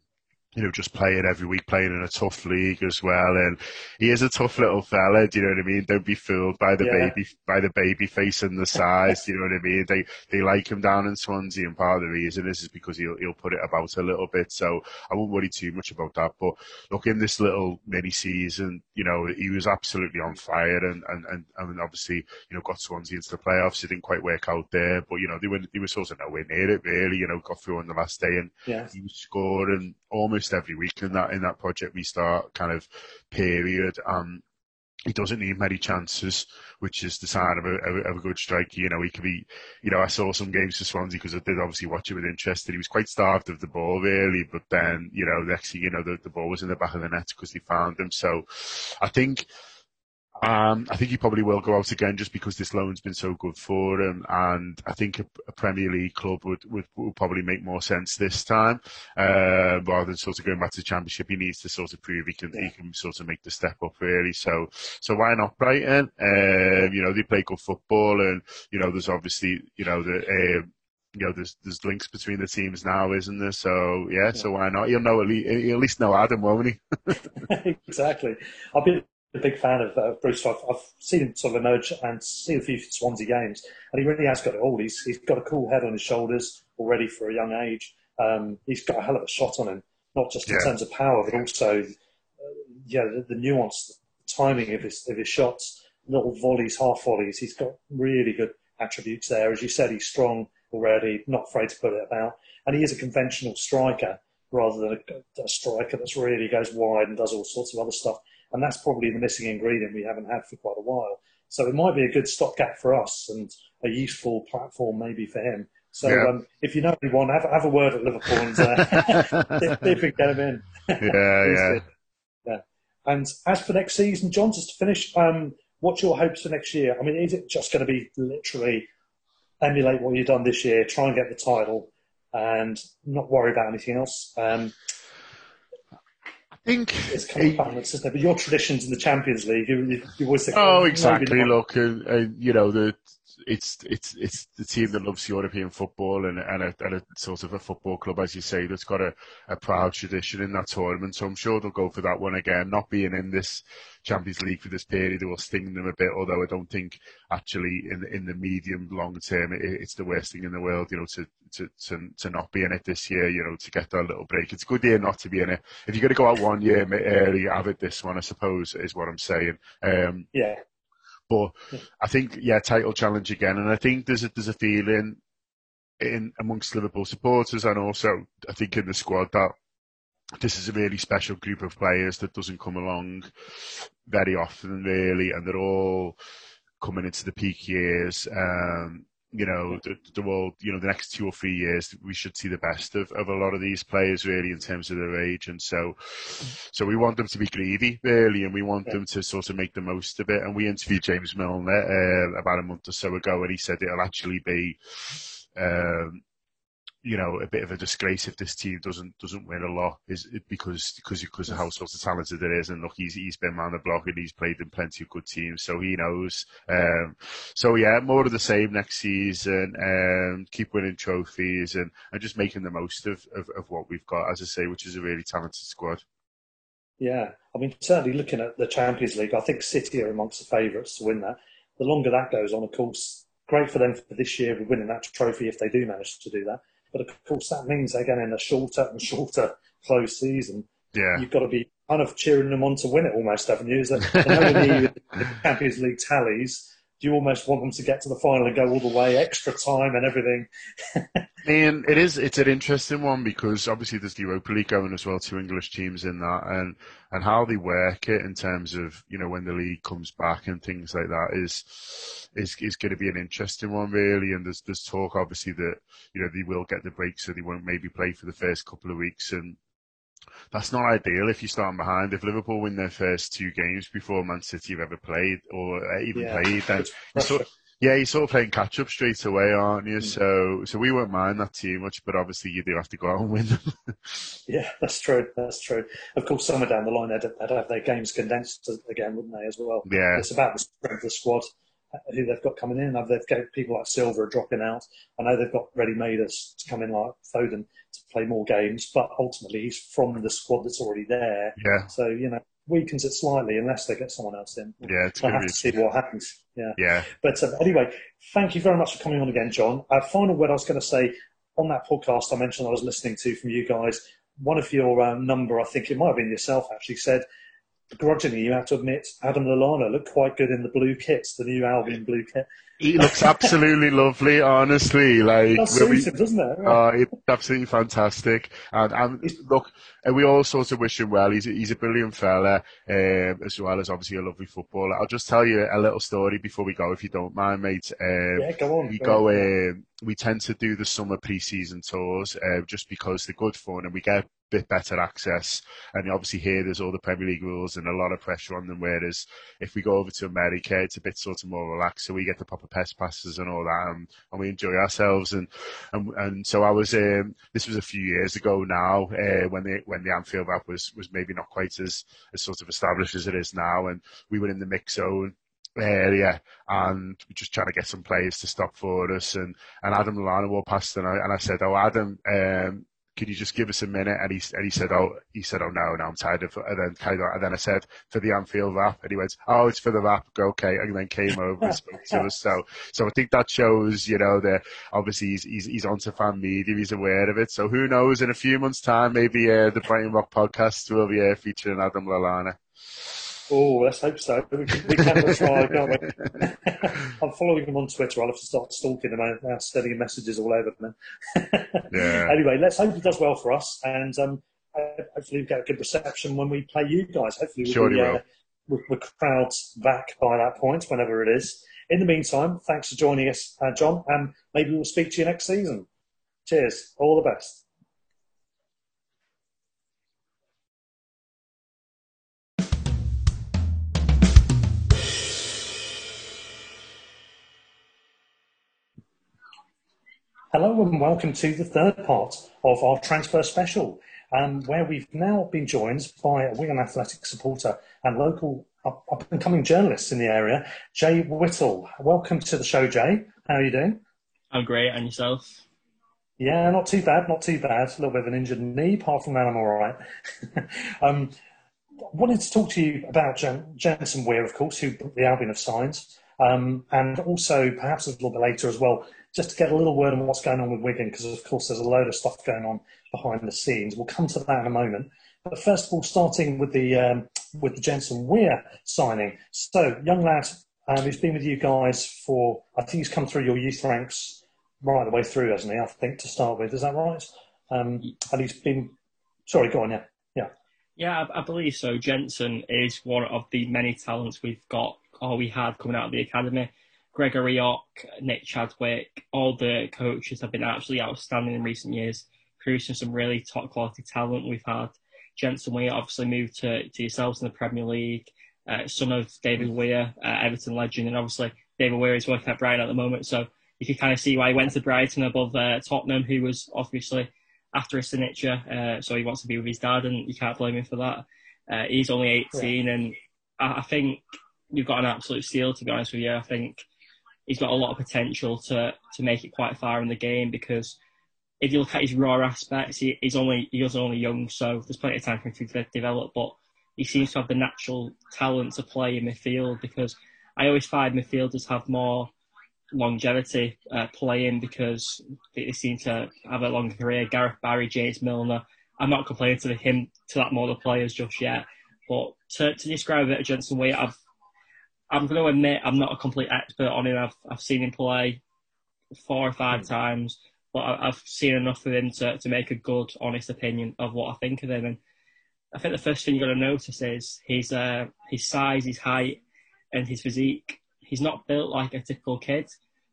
you know, just playing every week, playing in a tough league as well. And he is a tough little fella. Do you know what I mean? Don't be fooled by the yeah. baby, by the baby face and the size. do you know what I mean? They, they like him down in Swansea and part of the reason is, is because he'll, he'll put it about a little bit. So I won't worry too much about that. But look, in this little mini season, you know, he was absolutely on fire and, and, and, and obviously, you know, got Swansea into the playoffs. It didn't quite work out there, but you know, they were, they were sort of nowhere near it really, you know, got through on the last day and yeah. he was scoring almost almost every week in that in that project restart kind of period. Um, he doesn't need many chances, which is the sign of a, of a good striker. You know, he could be, you know, I saw some games for Swansea because I did obviously watch it with interest. And he was quite starved of the ball, really. But then, you know, next thing you know, the, the ball was in the back of the net because they found him. So I think um, I think he probably will go out again just because this loan's been so good for him, and I think a, a Premier League club would, would, would probably make more sense this time uh, rather than sort of going back to the Championship. He needs to sort of prove he can he can sort of make the step up really. So so why not Brighton? Um, you know they play good football, and you know there's obviously you know the. Uh, you know, there's there's links between the teams now, isn't there? So yeah, yeah. so why not? He'll know at least, at least know Adam, won't he? exactly. I'll be a big fan of uh, Bruce. I've, I've, seen him sort of emerge and seen a few Swansea games, and he really has got it all. He's he's got a cool head on his shoulders already for a young age. Um, he's got a hell of a shot on him, not just in yeah. terms of power, but also uh, yeah the, the, nuance, the timing of his of his shots, little volleys, half volleys. He's got really good attributes there. As you said, he's strong already, not afraid to put it about, and he is a conventional striker rather than a, a striker that's really goes wide and does all sorts of other stuff and that's probably the missing ingredient we haven't had for quite a while. So it might be a good stopgap for us and a useful platform maybe for him. So yeah. um, if you know anyone, have, have a word at Liverpool and uh, see if we can get him in. Yeah, yeah. yeah. And as for next season, John, just to finish, um, what's your hopes for next year? I mean, is it just going to be literally emulate what you've done this year, try and get the title, and not worry about anything else? Um, think it's kind of balance, isn't it? But your traditions in the Champions League, you, you always think, oh, oh exactly. Look, and, and, you know the it's it's it's the team that loves European football and and a, and a sort of a football club, as you say, that's got a, a proud tradition in that tournament. So I'm sure they'll go for that one again. Not being in this Champions League for this period, it will sting them a bit. Although I don't think actually in in the medium long term, it, it's the worst thing in the world. You know, to, to to to not be in it this year. You know, to get that little break. It's a good year not to be in it. If you're going to go out one year early, have it this one. I suppose is what I'm saying. Um, yeah. But I think, yeah, title challenge again, and I think there's a there's a feeling in amongst Liverpool supporters and also I think in the squad that this is a really special group of players that doesn't come along very often, really, and they're all coming into the peak years. Um, you know, the, the world, you know, the next two or three years, we should see the best of, of a lot of these players really in terms of their age. And so, so we want them to be greedy really, and we want yeah. them to sort of make the most of it. And we interviewed James Milner uh, about a month or so ago, and he said it'll actually be, um, you know, a bit of a disgrace if this team doesn't doesn't win a lot, is because because because of how sort of talented it is. And look, he's he's been man the block and he's played in plenty of good teams, so he knows. Um, so yeah, more of the same next season. Um, keep winning trophies and, and just making the most of, of, of what we've got, as I say, which is a really talented squad. Yeah, I mean, certainly looking at the Champions League, I think City are amongst the favourites to win that. The longer that goes on, of course, great for them for this year with winning that trophy if they do manage to do that. But of course, that means they're getting a shorter and shorter close season. Yeah. You've got to be kind of cheering them on to win it almost, haven't you? Is that the Champions League tallies, you almost want them to get to the final and go all the way, extra time and everything? and it is, it's an interesting one because obviously there's the Europa League going as well, two English teams in that, and, and how they work it in terms of, you know, when the league comes back and things like that is, is, is going to be an interesting one really. And there's, there's talk obviously that, you know, they will get the break so they won't maybe play for the first couple of weeks and, that's not ideal if you start behind. If Liverpool win their first two games before Man City have ever played or even yeah. played, then you sort, yeah, you're sort of playing catch up straight away, aren't you? Mm. So, so we won't mind that too much, but obviously you do have to go out and win them. yeah, that's true. That's true. Of course, somewhere down the line they'd, they'd have their games condensed again, wouldn't they? As well. Yeah. It's about the strength of the squad who they've got coming in. They've got people like Silva dropping out. I know they've got ready-made us to come in like Foden to play more games, but ultimately he's from the squad that's already there. Yeah. So you know weakens it slightly unless they get someone else in. Yeah, it's I have to see what happens. Yeah. Yeah. But um, anyway, thank you very much for coming on again, John. Uh, final word I was going to say on that podcast I mentioned I was listening to from you guys. One of your uh, number, I think it might have been yourself, actually said grudgingly, you have to admit, Adam Lallana looked quite good in the blue kits, the new Albion blue kit. He looks absolutely lovely, honestly. Like, we, him, doesn't it? Oh, it's absolutely fantastic. And, and look, and we all sort of wish him well. He's a, he's a brilliant fella, um, as well as obviously a lovely footballer. I'll just tell you a little story before we go, if you don't mind, mate. Um, yeah, go on. We go, go um, we tend to do the summer pre-season tours, uh, just because they're good fun and we get a bit better access. And obviously here there's all the Premier League rules and a lot of pressure on them. Whereas if we go over to America, it's a bit sort of more relaxed. So we get the proper pest passes and all that, and, and we enjoy ourselves. And and, and so I was. Um, this was a few years ago now, uh, when the when the Anfield Wrap was was maybe not quite as as sort of established as it is now, and we were in the mix zone area and we're just trying to get some players to stop for us and, and Adam Lallana walked past and I, and I said, oh Adam, um, could you just give us a minute? And he and he said, oh, he said, oh no, no, I'm tired of. And then kind of, and then I said for the Anfield Wrap, and he went, oh, it's for the Wrap. Okay, and then came over and spoke to us. So, so I think that shows, you know, that obviously he's he's, he's onto fan media, he's aware of it. So who knows? In a few months' time, maybe uh, the Brighton Rock podcast will be uh, featuring Adam Lallana. Oh, let's hope so. We can, we can try, can't we? I'm following him on Twitter. I'll have to start stalking him and sending him messages all over them. yeah. Anyway, let's hope he does well for us, and um, hopefully we get a good reception when we play you guys. Hopefully we'll sure be, uh, with the crowds back by that point, whenever it is. In the meantime, thanks for joining us, uh, John, and maybe we'll speak to you next season. Cheers. All the best. Hello and welcome to the third part of our transfer special, um, where we've now been joined by a Wigan Athletic supporter and local up, and coming journalist in the area, Jay Whittle. Welcome to the show, Jay. How are you doing? I'm great, and yourself? Yeah, not too bad, not too bad. A little bit of an injured knee, apart from that, I'm all right. um, wanted to talk to you about Jensen Weir, of course, who the Albion have signed, um, and also perhaps a little bit later as well, just to get a little word on what's going on with Wigan, because of course there's a load of stuff going on behind the scenes. We'll come to that in a moment. But first of all, starting with the um, with the Jensen Weir signing. So, young lad um, who's been with you guys for, I think he's come through your youth ranks right the way through, hasn't he? I think to start with, is that right? Um, and he's been, sorry, go on, yeah, yeah. Yeah, I, I believe so. Jensen is one of the many talents we've got, or we had coming out of the academy. Gregor Rioch, Nick Chadwick, all the coaches have been absolutely outstanding in recent years, producing some really top quality talent. We've had Jensen Weir obviously moved to, to yourselves in the Premier League, uh, son of David Weir, uh, Everton legend, and obviously David Weir is working at Brighton at the moment. So you can kind of see why he went to Brighton above uh, Tottenham, who was obviously after his signature. Uh, so he wants to be with his dad, and you can't blame him for that. Uh, he's only 18, yeah. and I, I think you've got an absolute steal, to be honest with you. I think he's got a lot of potential to to make it quite far in the game because if you look at his raw aspects, he, he's only he's only young, so there's plenty of time for him to develop. But he seems to have the natural talent to play in midfield because I always find midfielders have more longevity uh, playing because they seem to have a long career. Gareth Barry, James Milner. I'm not complaining to him to that model players just yet, but to, to describe it, a Jensen Weir, I've I'm going to admit I'm not a complete expert on him. I've I've seen him play four or five times, but I've seen enough of him to, to make a good, honest opinion of what I think of him. And I think the first thing you've got to notice is his uh, his size, his height, and his physique. He's not built like a typical kid.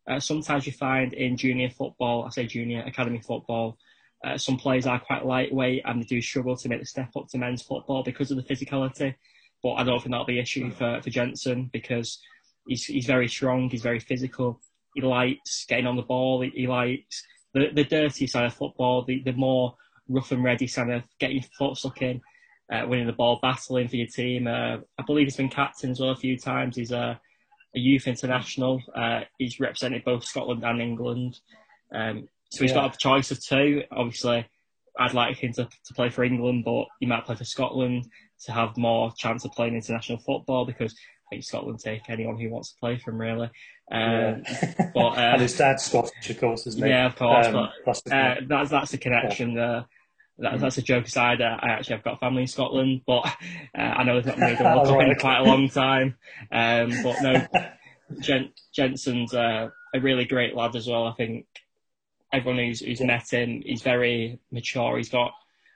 Uh, sometimes you find in junior football, I say junior academy football, uh, some players are quite lightweight and they do struggle to make the step up to men's football because of the physicality. But I don't think that'll be an issue for, for Jensen because he's he's very strong, he's very physical. He likes getting on the ball. He, he likes the, the dirty side of football, the, the more rough and ready side of getting your foot stuck in, uh, winning the ball, battling for your team. Uh, I believe he's been captain as well a few times. He's a, a youth international. Uh, he's represented both Scotland and England. Um, so he's yeah. got a choice of two. Obviously, I'd like him to, to play for England, but he might play for Scotland to have more chance of playing international football because I think Scotland take anyone who wants to play for them really. Um, yeah. but, uh, and his dad's Scottish, of course, isn't he? Yeah, of course. Um, but uh, that's that's the connection yeah. there. that, mm. that's a joke aside. Uh, I actually have got family in Scotland, but uh, I know it's not made the World Cup in quite a long time. Um, but no, Jen, Jensen's uh, a really great lad as well. I think everyone who's, who's met him, he's very mature. He's got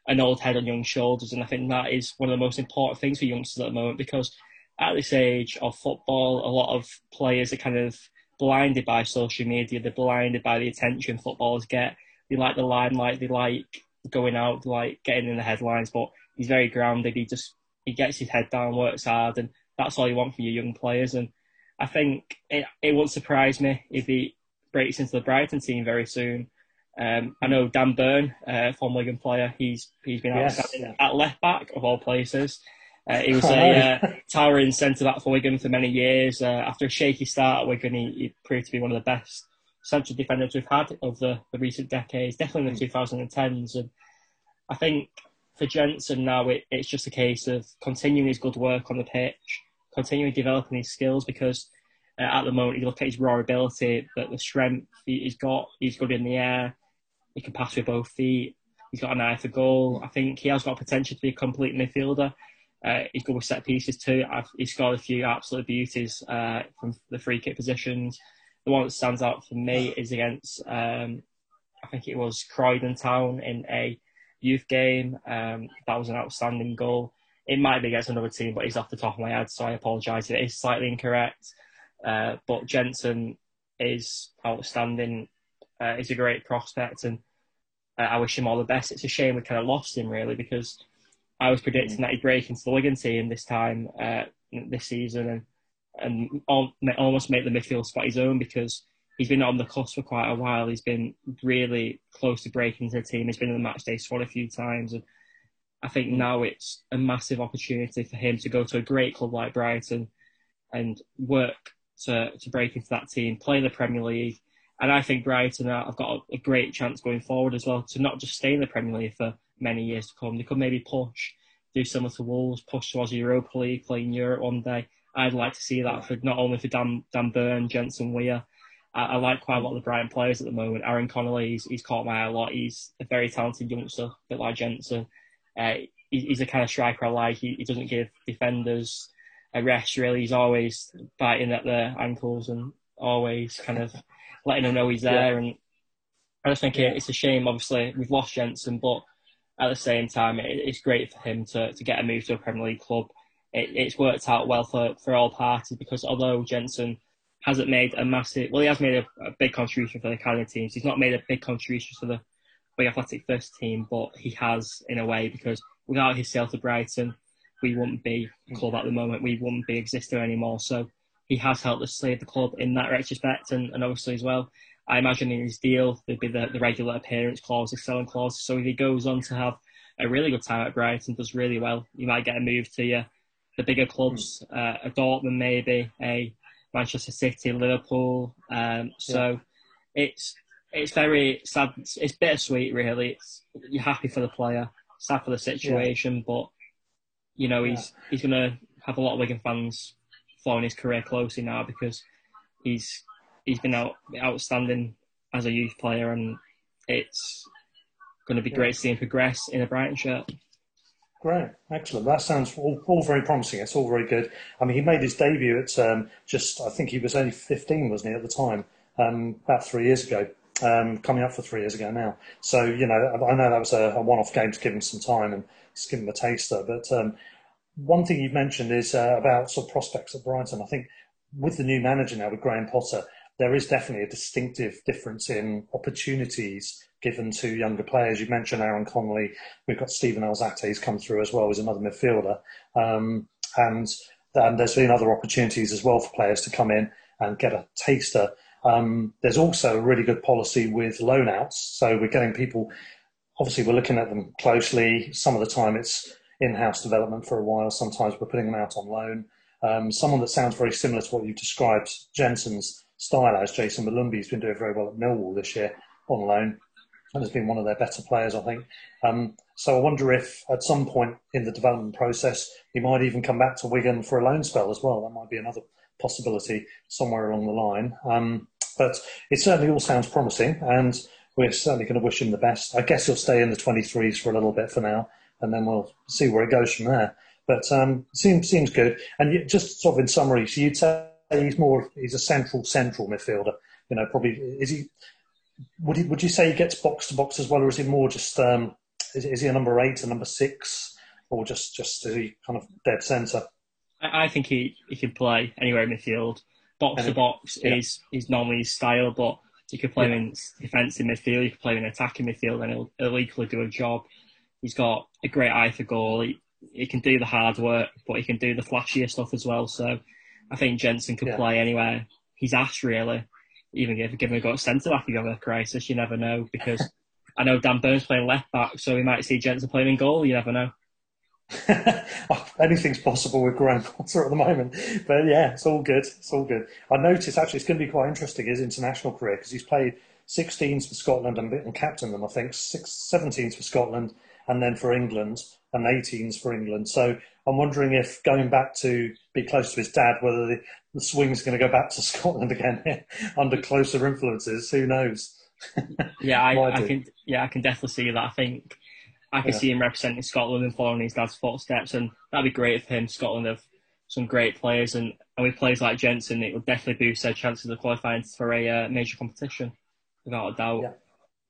an old head on young shoulders, and I think that is one of the most important things for youngsters at the moment because at this age of football, a lot of players are kind of blinded by social media. They're blinded by the attention footballers get. They like the limelight. They like going out, like getting in the headlines. But he's very grounded. He just he gets his head down, works hard, and that's all you want from your young players. And I think it it won't surprise me if he breaks into the Brighton team very soon. Um, I know Dan Burn, uh, former Wigan player, he's he's been yes, outstanding at left back of all places. Uh, he was a uh, towering centre back for Wigan for many years. Uh, after a shaky start at Wigan, he, he, proved to be one of the best central defenders we've had of the, the recent decades, definitely in the 2010s. And I think for Jensen now, it, it's just a case of continuing his good work on the pitch, continuing developing his skills because uh, at the moment, you look at his raw ability, but the strength he's got, he's good in the air, he can pass with both feet, he's got an eye for goal. I think he has got potential to be a complete midfielder. Uh, he's good with set pieces too. I've, he's scored a few absolute beauties uh, from the free kick positions. The one that stands out for me is against, um, I think it was Croydon Town in a youth game. Um, that was an outstanding goal. It might be against another team, but he's off the top of my head, so I apologise it is slightly incorrect. Uh, but Jensen is outstanding. Uh, he's a great prospect, and uh, I wish him all the best. It's a shame we kind of lost him, really, because I was predicting mm. that he'd break into the Wigan team this time uh, this season and and almost make the midfield spot his own because he's been on the cusp for quite a while. He's been really close to breaking into the team. He's been in the match day squad a few times, and I think mm. now it's a massive opportunity for him to go to a great club like Brighton and work to to break into that team, play in the Premier League. And I think Brighton have got a, great chance going forward as well to not just stay in the Premier League for many years to come. They could maybe push, do similar to Wolves, push towards the Europa League, play in Europe one day. I'd like to see that for not only for Dan, Dan Burn, Jensen Weir. I, I, like quite a lot of the Brighton players at the moment. Aaron Connolly, he's, he's caught my eye a lot. He's a very talented youngster, a bit like Jensen. Uh, he, he's a kind of striker I like. He, he doesn't give defenders a rest, really. He's always biting at their ankles and always kind of letting him know he's there. Yeah. And I just think it, it's a shame, obviously, we've lost Jensen, but at the same time, it, it's great for him to, to get a move to a Premier League club. It, it's worked out well for, for all parties because although Jensen hasn't made a massive, well, he has made a, a big contribution for the academy teams. He's not made a big contribution for the Wigan Athletic first team, but he has in a way because without his sale to Brighton, we wouldn't be a club at the moment. We wouldn't be existing anymore. So he has helped us save the club in that retrospect, and, and obviously as well. I imagine in his deal there'd be the, the regular appearance clause, the selling clause. So if he goes on to have a really good time at Brighton, does really well, you might get a move to the bigger clubs, mm. uh, a Dortmund maybe, a Manchester City, Liverpool. Um, so yeah. it's it's very sad. It's, it's bittersweet, really. It's you're happy for the player, sad for the situation, yeah. but you know he's yeah. he's gonna have a lot of Wigan fans following his career closely now because he's he's been out outstanding as a youth player, and it's going to be great to see him progress in a Brighton shirt. Great, excellent. That sounds all, all, very promising. It's all very good. I mean, he made his debut at um, just, I think he was only 15, wasn't he, at the time, um, about three years ago, um, coming up for three years ago now. So, you know, I know that was a, a one off game to give him some time and just give him a taster. But um, one thing you've mentioned is uh, about sort of prospects at Brighton. I think with the new manager now, with Graham Potter, there is definitely a distinctive difference in opportunities given to younger players. You mentioned Aaron Connolly. We've got Steven Alzate. He's come through as well as another midfielder. Um, and, and there's been other opportunities as well for players to come in and get a taster. Um, there's also a really good policy with loan outs. So we're getting people, obviously, we're looking at them closely. Some of the time it's in house development for a while. Sometimes we're putting them out on loan. Um, someone that sounds very similar to what you've described, Jensen's style as Jayson Molumby has been doing very well at Millwall this year on loan and has been one of their better players, I think. Um, so I wonder if at some point in the development process he might even come back to Wigan for a loan spell as well. That might be another possibility somewhere along the line. Um, but it certainly all sounds promising, and we're certainly going to wish him the best. I guess he'll stay in the 23s for a little bit for now, and then we'll see where it goes from there. But um, seems seems good. And just sort of in summary, so you'd say he's more he's a central central midfielder. You know, probably is he? Would he, would you say he gets box to box as well, or is he more just um, is, is he a number eight, a number six, or just just is he kind of dead centre? I, I think he, he can play anywhere in midfield. Box to box is is normally his style, but you could play yeah. him in defensive midfield, you could play him in attacking midfield, and he'll, he'll equally do a job. He's got a great eye for goal. He, he can do the hard work, but he can do the flashier stuff as well. So I think Jensen could yeah. play anywhere he's asked, really. Even if given a go at centre back, if you have a crisis, you never know. Because I know Dan Burns playing left back, so we might see Jensen playing in goal. You never know. Oh, anything's possible with Graham Potter at the moment. But yeah, it's all good. It's all good. I noticed actually it's going to be quite interesting his international career because he's played 16s for Scotland and, and captained them, I think, six, 17s for Scotland and then for England and 18s for England. So I'm wondering if going back to be close to his dad, whether the, the swing's going to go back to Scotland again under closer influences. Who knows? yeah, I, I can. Yeah, I can definitely see that. I think I can yeah. see him representing Scotland and following his dad's footsteps, and that'd be great for him. Scotland have some great players, and, and with players like Jensen, it would definitely boost their chances of qualifying for a uh, major competition, without a doubt. Yeah.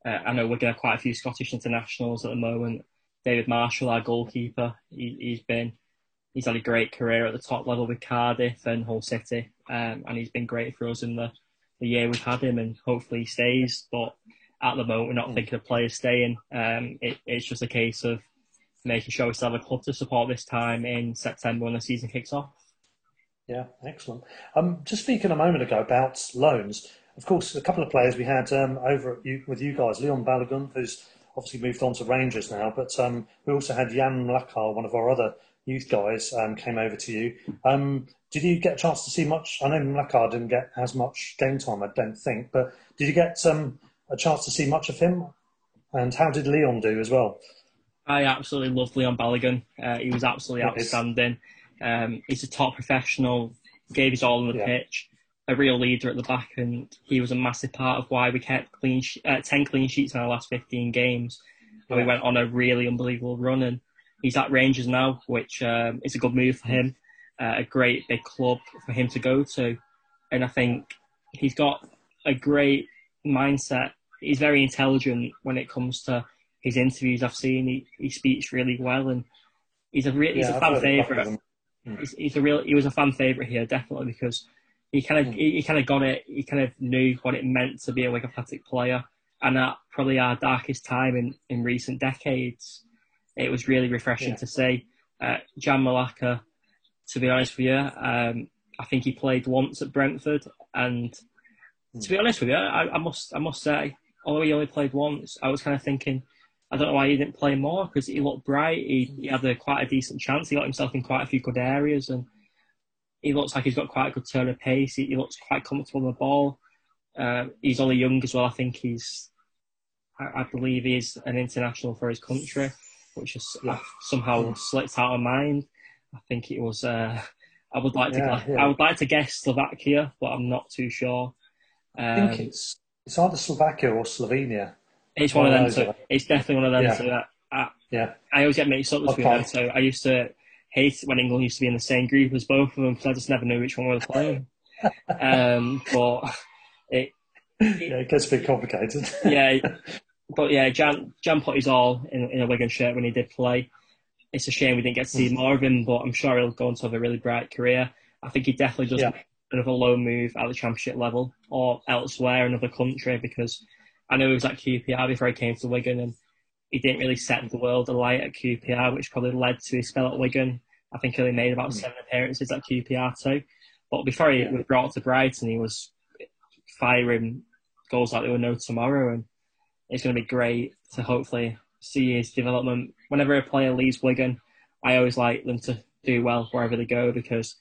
Uh, I know we're going to have quite a few Scottish internationals at the moment. David Marshall, our goalkeeper, he, he's been he's had a great career at the top level with Cardiff and Hull City, um, and he's been great for us in the, the year we've had him, and hopefully he stays. But at the moment, we're not mm. thinking of players staying. Um, it, it's just a case of making sure we still have a club to support this time in September when the season kicks off. Yeah, excellent. Um, just speaking a moment ago about loans, of course, a couple of players we had um, over you, with you guys, Leon Balogun, who's obviously moved on to Rangers now, but um, we also had Jan Mlakar, one of our other youth guys, um, came over to you. Um, did you get a chance to see much? I know Mlakar didn't get as much game time, I don't think, but did you get um, a chance to see much of him? And how did Leon do as well? I absolutely loved Leon Balogun. Uh, he was absolutely outstanding. Um, he's a top professional, gave his all on the yeah. pitch, a real leader at the back, and he was a massive part of why we kept clean uh, 10 clean sheets in our last 15 games. And we went on a really unbelievable run, and he's at Rangers now, which um, is a good move for him. Uh, a great big club for him to go to, and I think he's got a great mindset he's very intelligent when it comes to his interviews. I've seen he, he speaks really well, and he's a re- he's yeah, a fan favorite. He's, he's, a real he was a fan favorite here definitely because he kind of mm. he, he kind of got it. He kind of knew what it meant to be a Wigan Athletic player, and at probably our darkest time in, in recent decades, it was really refreshing yeah. to see. Uh, Jan Mlakar, to be honest with you, um, I think he played once at Brentford, and to be hmm. honest with you, I, I must I must say although he only played once, I was kind of thinking, I don't know why he didn't play more because he looked bright. He, he had a, quite a decent chance. He got himself in quite a few good areas, and he looks like he's got quite a good turn of pace. He, he looks quite comfortable on the ball. Uh, he's only young as well. I think he's, I, I believe he's an international for his country, which has yeah. somehow yeah. slipped out of mind. I think it was. Uh, I would like to. Yeah, I would like to guess Slovakia, but I'm not too sure. Um, I think um, it's it's either Slovakia or Slovenia. It's one, of them. Two. It's definitely one of them. Yeah. So I, I, yeah. I always get mixed up between okay. them. So I used to hate when England used to be in the same group as both of them because I just never knew which one we were playing. um, but it, it, yeah, it gets a bit complicated. yeah, but yeah, Jan Jan put his all in, in a Wigan shirt when he did play. It's a shame we didn't get to see mm. more of him, but I'm sure he'll go on to have a really bright career. I think he definitely does yeah another low move at the championship level or elsewhere, another country, because I know he was at QPR before he came to Wigan and he didn't really set the world alight at QPR, which probably led to his spell at Wigan. I think he only made about mm. seven appearances at QPR too. But before he was brought to Brighton, he was firing goals like there were no tomorrow. And it's going to be great to hopefully see his development. Whenever a player leaves Wigan, I always like them to do well wherever they go because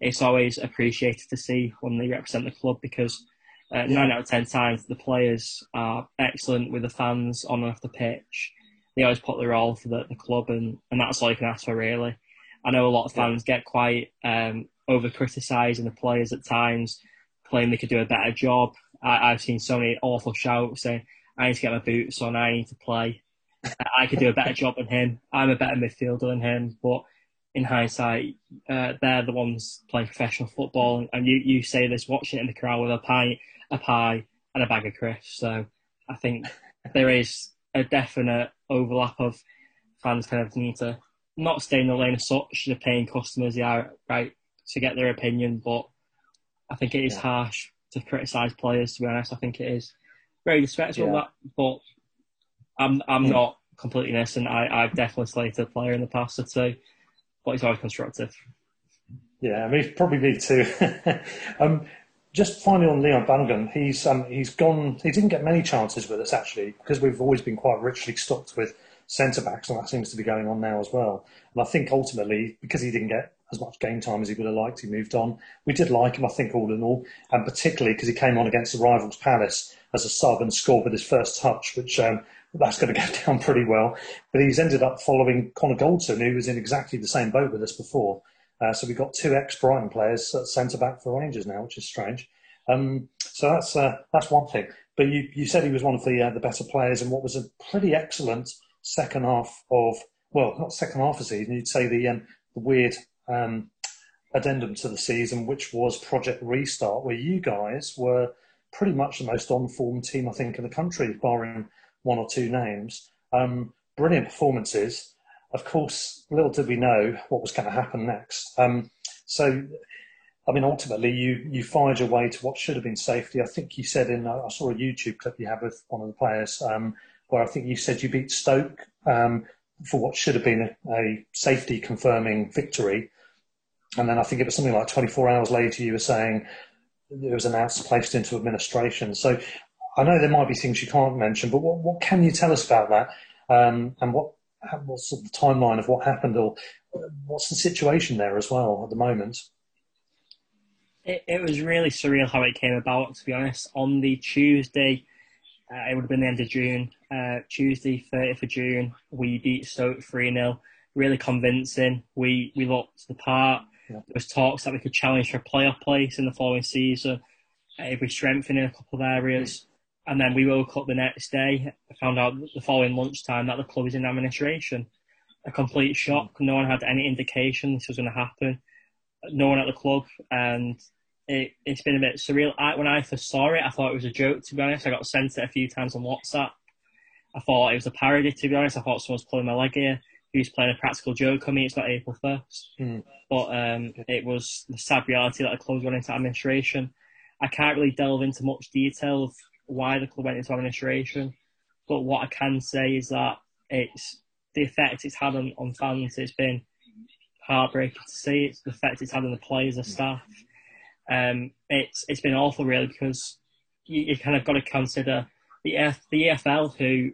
it's always appreciated to see when they represent the club because uh, nine out of ten times the players are excellent with the fans on and off the pitch. They always put their all for the, the club, and, and that's all you can ask for, really. I know a lot of fans get quite um, over criticising the players at times, claiming they could do a better job. I, have seen so many awful shouts saying, I need to get my boots on. I need to play. I could do a better job than him. I'm a better midfielder than him. But in hindsight, uh, they're the ones playing professional football. And you, you say this watching it in the crowd with a pie, a pie and a bag of crisps. So I think there is a definite overlap of fans kind of need to not stay in the lane as such. They're paying customers, yeah, right, to get their opinion. But I think it is yeah. harsh to criticise players. To be honest, I think it is very disrespectful. Yeah. That, but I'm I'm not completely innocent. I I've definitely slated a player in the past or two, but he's always constructive. Yeah, I mean, probably me too. um, just finally on Leon Balogun, he's um, he's gone. He didn't get many chances with us actually because we've always been quite richly stocked with centre backs, and that seems to be going on now as well. And I think ultimately because he didn't get as much game time as he would have liked, he moved on. We did like him, I think, all in all, and particularly because he came on against the rivals Palace as a sub and scored with his first touch, which um, that's going to go down pretty well. But he's ended up following Connor Goldson, who was in exactly the same boat with us before. Uh, so we've got two ex-Brighton players at centre back for Rangers now, which is strange. Um, so that's uh, that's one thing. But you, you said he was one of the uh, the better players in what was a pretty excellent second half of well, not second half of the season. You'd say the um, the weird um, addendum to the season, which was Project Restart, where you guys were pretty much the most on form team I think in the country, barring one or two names. Um, brilliant performances. Of course, little did we know what was going to happen next. Um, so, I mean, ultimately, you you fired your way to what should have been safety. I think you said in I saw a YouTube clip you had with one of the players um, where I think you said you beat Stoke um, for what should have been a, a, safety confirming victory, and then I think it was something like 24 hours later you were saying it was announced placed into administration. So I know there might be things you can't mention, but what, what can you tell us about that? Um, and what what's the timeline of what happened, or what's the situation there as well at the moment? It, it was really surreal how it came about. To be honest, on the Tuesday, uh, it would have been the end of June. Uh, Tuesday, 30th of June, we beat Stoke 3 0. Really convincing. We we looked the part. Yeah. There was talks that we could challenge for a playoff place in the following season uh, if we strengthen in a couple of areas. And then we woke up the next day, found out the following lunchtime that the club was in administration. A complete shock. No one had any indication this was going to happen. No one at the club, and it, has been a bit surreal. I, when I first saw it, I thought it was a joke. To be honest, I got sent it a few times on WhatsApp. I thought it was a parody. To be honest, I thought someone was pulling my leg here. He was playing a practical joke on me. It's not April first, mm. but um, it was the sad reality that the club went into administration. I can't really delve into much detail of why the club went into administration, but what I can say is that it's the effect it's had on, on fans. It's been heartbreaking to see. It's the effect it's had on the players and staff. Um, it's it's been awful really because you, you kind of got to consider the F, the EFL who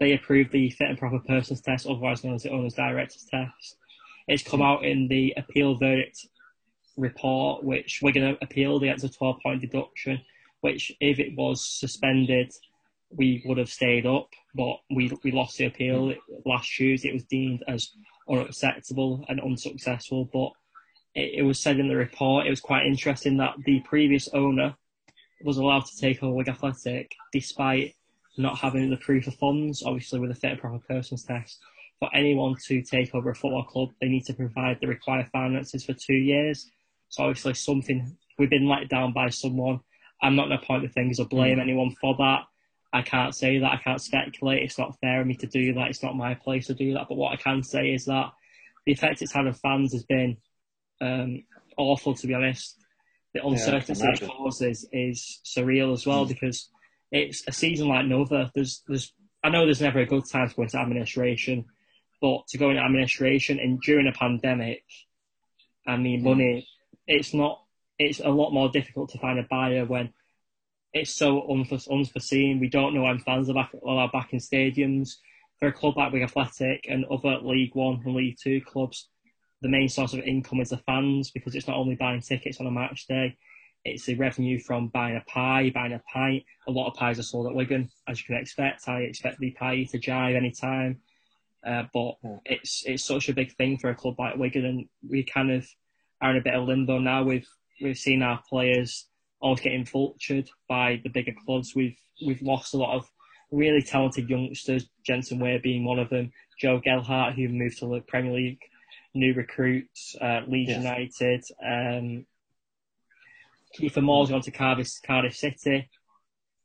they approved the fit and proper persons test, otherwise known as the owners directors test. It's come out in the appeal verdict report, which we're going to appeal against a 12 point deduction, which if it was suspended, we would have stayed up, but we we lost the appeal last Tuesday. It was deemed as unacceptable and unsuccessful, but it, it was said in the report, it was quite interesting that the previous owner was allowed to take over Wigan Athletic despite not having the proof of funds, obviously with a fit and proper persons test. For anyone to take over a football club, they need to provide the required finances for two years. So obviously something we've been let down by someone. I'm not going to point the fingers or blame mm. anyone for that. I can't say that. I can't speculate. It's not fair of me to do that. It's not my place to do that. But what I can say is that the effect it's had on fans has been um, awful, to be honest. The uncertainty yeah, it causes is surreal as well mm. because it's a season like no other. There's, there's, I know there's never a good time to go into administration, but to go into administration and during a pandemic, I mean, mm. money, it's not, it's a lot more difficult to find a buyer when it's so unforeseen. We don't know when fans are back, are back in stadiums. For a club like Wigan Athletic and other League One and League Two clubs, the main source of income is the fans because it's not only buying tickets on a match day, it's the revenue from buying a pie, buying a pint. A lot of pies are sold at Wigan, as you can expect. I expect the pie to jive anytime. Uh, but it's it's such a big thing for a club like Wigan, and we kind of are in a bit of limbo now. We've we've seen our players always getting vultured by the bigger clubs. We've we've lost a lot of really talented youngsters, Jensen Weir being one of them, Joe Gelhardt, who moved to the Premier League, new recruits, uh, Leeds yes. United, um, Kieffer Moore's gone to Cardiff, Cardiff City,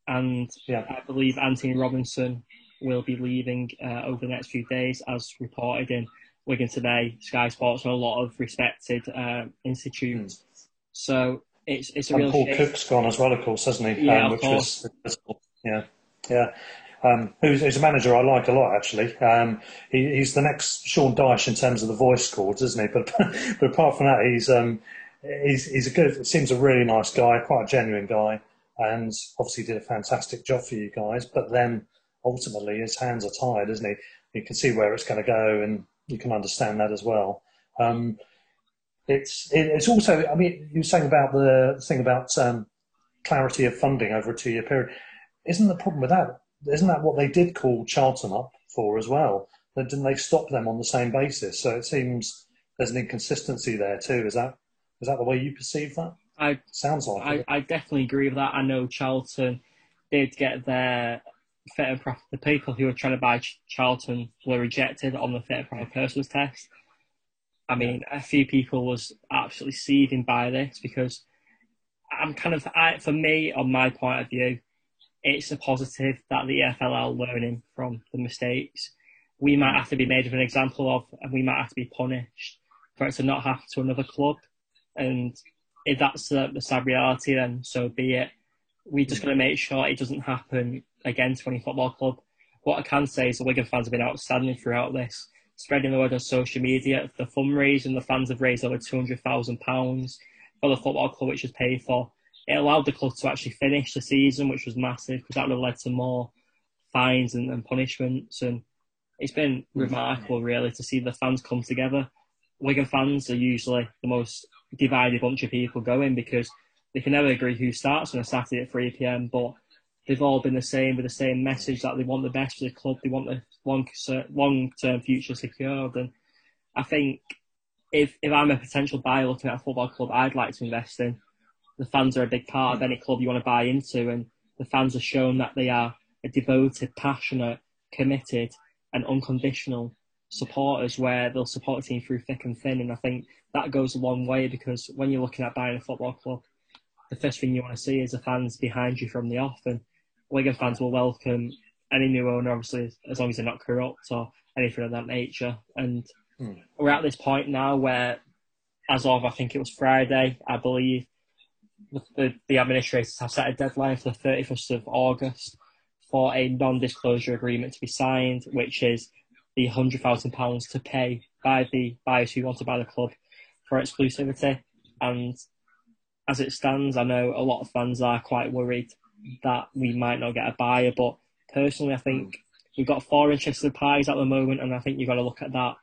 and yeah. I believe Antonee Robinson will be leaving uh, over the next few days, as reported in Wigan Today, Sky Sports, and a lot of respected uh, institutes. Mm. So it's it's a real. and real. Paul shame. Cook's gone as well, of course, hasn't he? Yeah, um, of course. Was, yeah, yeah. Um, who's, who's, a manager I like a lot, actually. Um, he, he's the next Sean Dyche in terms of the voice chords, isn't he? But but apart from that, he's um, he's he's a good. Seems a really nice guy, quite a genuine guy, and obviously did a fantastic job for you guys. But then ultimately, his hands are tied, isn't he? You can see where it's going to go, and you can understand that as well. Um, it's it, it's also. I mean, you were saying about the thing about um, clarity of funding over a two-year period. Isn't the problem with that? Isn't that what they did call Charlton up for as well? Then Didn't they stop them on the same basis? So it seems there's an inconsistency there too. Is that is that the way you perceive that? I sounds like I, I definitely agree with that. I know Charlton did get their fit and proper. The people who were trying to buy Charlton were rejected on the fit and proper persons test. I mean, a few people was absolutely seething by this because I'm kind of, I, for me, on my point of view, it's a positive that the EFL are learning from the mistakes. We might have to be made of an example of, and we might have to be punished for it to not happen to another club. And if that's the, the sad reality, then so be it. We're just going to make sure it doesn't happen again to any football club. What I can say is the Wigan fans have been outstanding throughout this spreading the word on social media. The fundraising, the fans have raised over £200,000 for the football club, which was paid for. It allowed the club to actually finish the season, which was massive because that would have led to more fines and, and punishments. And it's been mm. remarkable, really, to see the fans come together. Wigan fans are usually the most divided bunch of people going because they can never agree who starts on a Saturday at 3 pm, but they've all been the same with the same message that they want the best for the club, they want the long long term future secured. And I think if if I'm a potential buyer looking at a football club, I'd like to invest in. The fans are a big part of hmm. any club you want to buy into, and the fans have shown that they are a devoted, passionate, committed, and unconditional supporters where they'll support a team through thick and thin. And I think that goes a long way because when you're looking at buying a football club, the first thing you want to see is the fans behind you from the off. And Wigan fans will welcome any new owner, obviously, as long as they're not corrupt or anything of that nature. And hmm. we're at this point now where, as of I think it was Friday, I believe, the, the administrators have set a deadline for the 31st of August for a non-disclosure agreement to be signed, which is the £100,000 to pay by the buyers who want to buy the club for exclusivity. And as it stands, I know a lot of fans are quite worried that we might not get a buyer, but personally, I think we've got four interested parties at the moment, and I think you've got to look at that.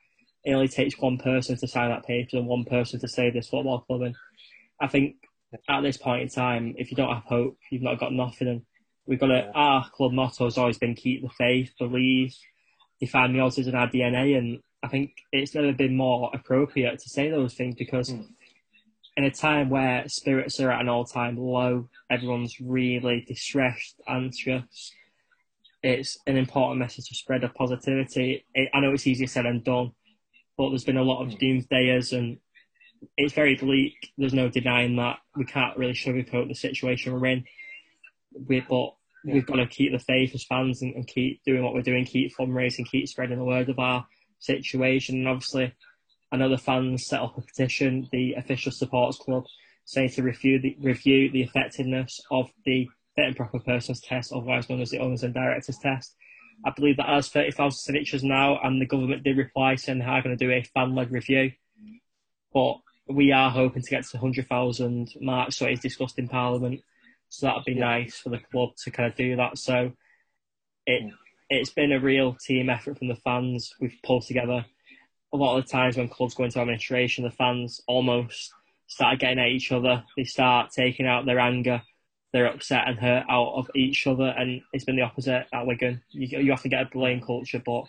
It only takes one person to sign that paper and one person to save this football club. And I think at this point in time, if you don't have hope, you've not got nothing. And we've got to, our club motto has always been keep the faith, believe, define the odds in our DNA. And I think it's never been more appropriate to say those things because mm. in a time where spirits are at an all time low, everyone's really distressed, anxious it's an important message to spread of positivity. It, I know it's easier said than done, but there's been a lot of hmm. doomsdayers and it's very bleak. There's no denying that. We can't really sugarcoat the situation we're in. We, but we've got to keep the faith as fans and, and, keep doing what we're doing, keep fundraising, keep spreading the word of our situation. And obviously, I know the fans set up a petition, the official supporters club, saying to review the, review the effectiveness of the fit and proper persons test, otherwise known as the owners and directors test. I believe that has 30,000 signatures now, and the government did reply saying they are going to do a fan led review. But we are hoping to get to the 100,000 mark, so it is discussed in Parliament. So that would be nice for the club to kind of do that. So it it's been a real team effort from the fans. We've pulled together. A lot of the times when clubs go into administration, the fans almost start getting at each other. They start taking out their anger they're upset and hurt out of each other, and it's been the opposite at Wigan. You, you have to get a blame culture, but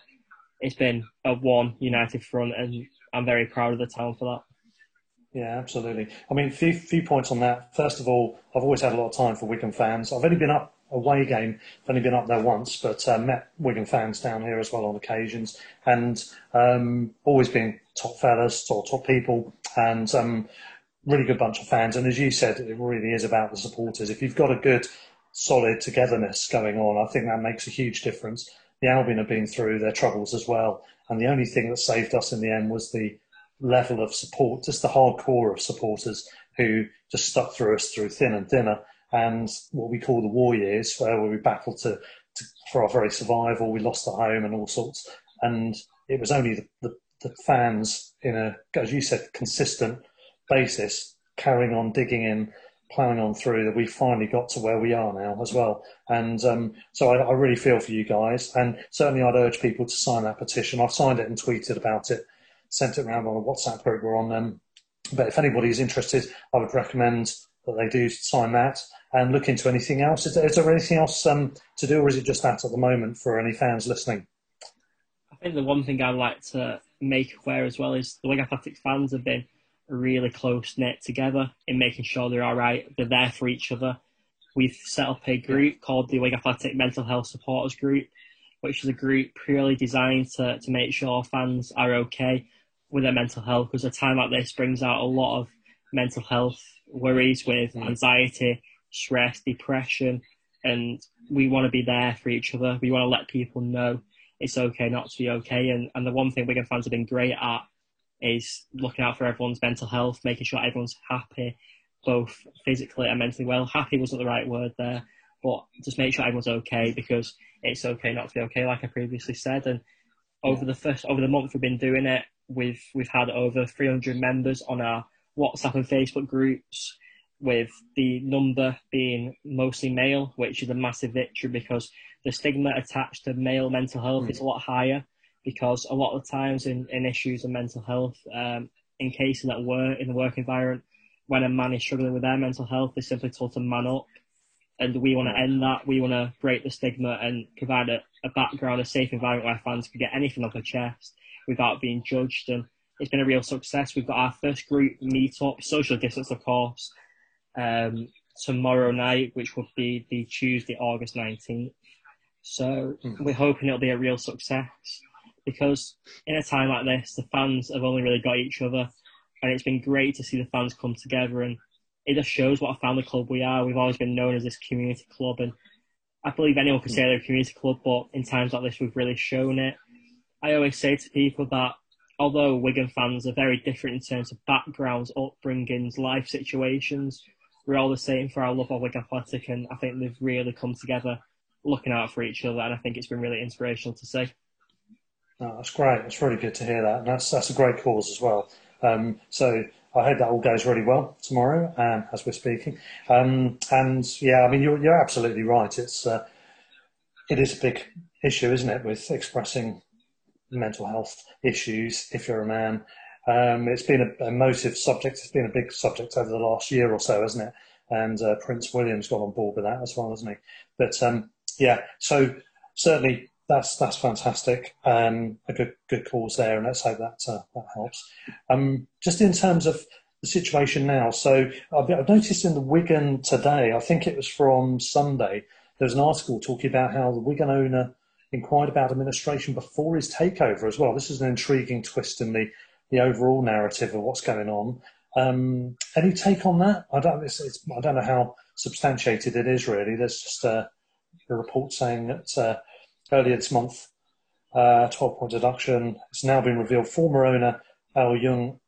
it's been a one united front, and I'm very proud of the town for that. Yeah, absolutely. I mean, few few points on that. First of all, I've always had a lot of time for Wigan fans. I've only been up away game. I've only been up there once, but uh, met Wigan fans down here as well on occasions, and um, always been top fellas, top top people, and um, really good bunch of fans. And as you said, it really is about the supporters. If you've got a good, solid togetherness going on, I think that makes a huge difference. The Albion have been through their troubles as well, and the only thing that saved us in the end was the level of support, just the hardcore of supporters who just stuck through us through thin and thinner, and what we call the war years, where we battled to, to for our very survival. We lost at home and all sorts, and it was only the, the, the fans in a, as you said, consistent basis, carrying on digging in, plowing on through, that we finally got to where we are now as well. And um, so I, I, really feel for you guys, and certainly I'd urge people to sign that petition. I've signed it and tweeted about it, sent it around on a WhatsApp group we're on. Um, but if anybody is interested, I would recommend that they do sign that and look into anything else. Is there, anything else um, to do, or is it just that at the moment for any fans listening? I think the one thing I'd like to make aware as well is the Wigan Athletic fans have been really close knit together in making sure they're all right. They're there for each other. We've set up a group called the Wigan Athletic Mental Health Supporters Group, which is a group purely designed to, to make sure fans are okay with their mental health because a time like this brings out a lot of mental health worries with mm. anxiety, stress, depression, and we want to be there for each other. We want to let people know it's okay not to be okay. And, and the one thing Wigan fans have been great at is looking out for everyone's mental health, making sure everyone's happy, both physically and mentally well. Happy wasn't the right word there, but just make sure everyone's okay because it's okay not to be okay, like I previously said. And over the first over the month we've been doing it, we've we've had over 300 members on our WhatsApp and Facebook groups, with the number being mostly male, which is a massive victory because the stigma attached to male mental health mm. is a lot higher because a lot of times in, in issues of mental health, um, in cases that were in the work environment, when a man is struggling with their mental health, they're simply told to man up. And we want to end that. We want to break the stigma and provide a, a background, a safe environment where fans can get anything off their chest without being judged. And it's been a real success. We've got our first group meet up, social distance, of course, um, tomorrow night, which will be the Tuesday, August 19th. So mm. we're hoping it'll be a real success because in a time like this, the fans have only really got each other, and it's been great to see the fans come together. And it just shows what a family club we are. We've always been known as this community club, and I believe anyone could say they're a community club, but in times like this, we've really shown it. I always say to people that although Wigan fans are very different in terms of backgrounds, upbringings, life situations, we're all the same for our love of Wigan Athletic, and I think they've really come together looking out for each other, and I think it's been really inspirational to see. Oh, that's great. It's really good to hear that, and that's that's a great cause as well. Um, so I hope that all goes really well tomorrow, um, as we're speaking. Um, and yeah, I mean, you're you're absolutely right. It's uh, it is a big issue, isn't it, with expressing mental health issues if you're a man. Um, it's been a, a motive subject. It's been a big subject over the last year or so, hasn't it? And uh, Prince William's got on board with that as well, hasn't he? But um, yeah, so certainly that's that's fantastic. Um, a good good cause there, and let's hope that uh, that helps. Um, just in terms of the situation now, so I've, I've, noticed in the Wigan today, I think it was from Sunday, there's an article talking about how the Wigan owner inquired about administration before his takeover as well. This is an intriguing twist in the the overall narrative of what's going on. Um, any take on that? I don't. It's, it's, I don't know how substantiated it is really. There's just a, a report saying that. Uh, earlier this month. Uh, 12 point deduction. It's now been revealed former owner Au Yeung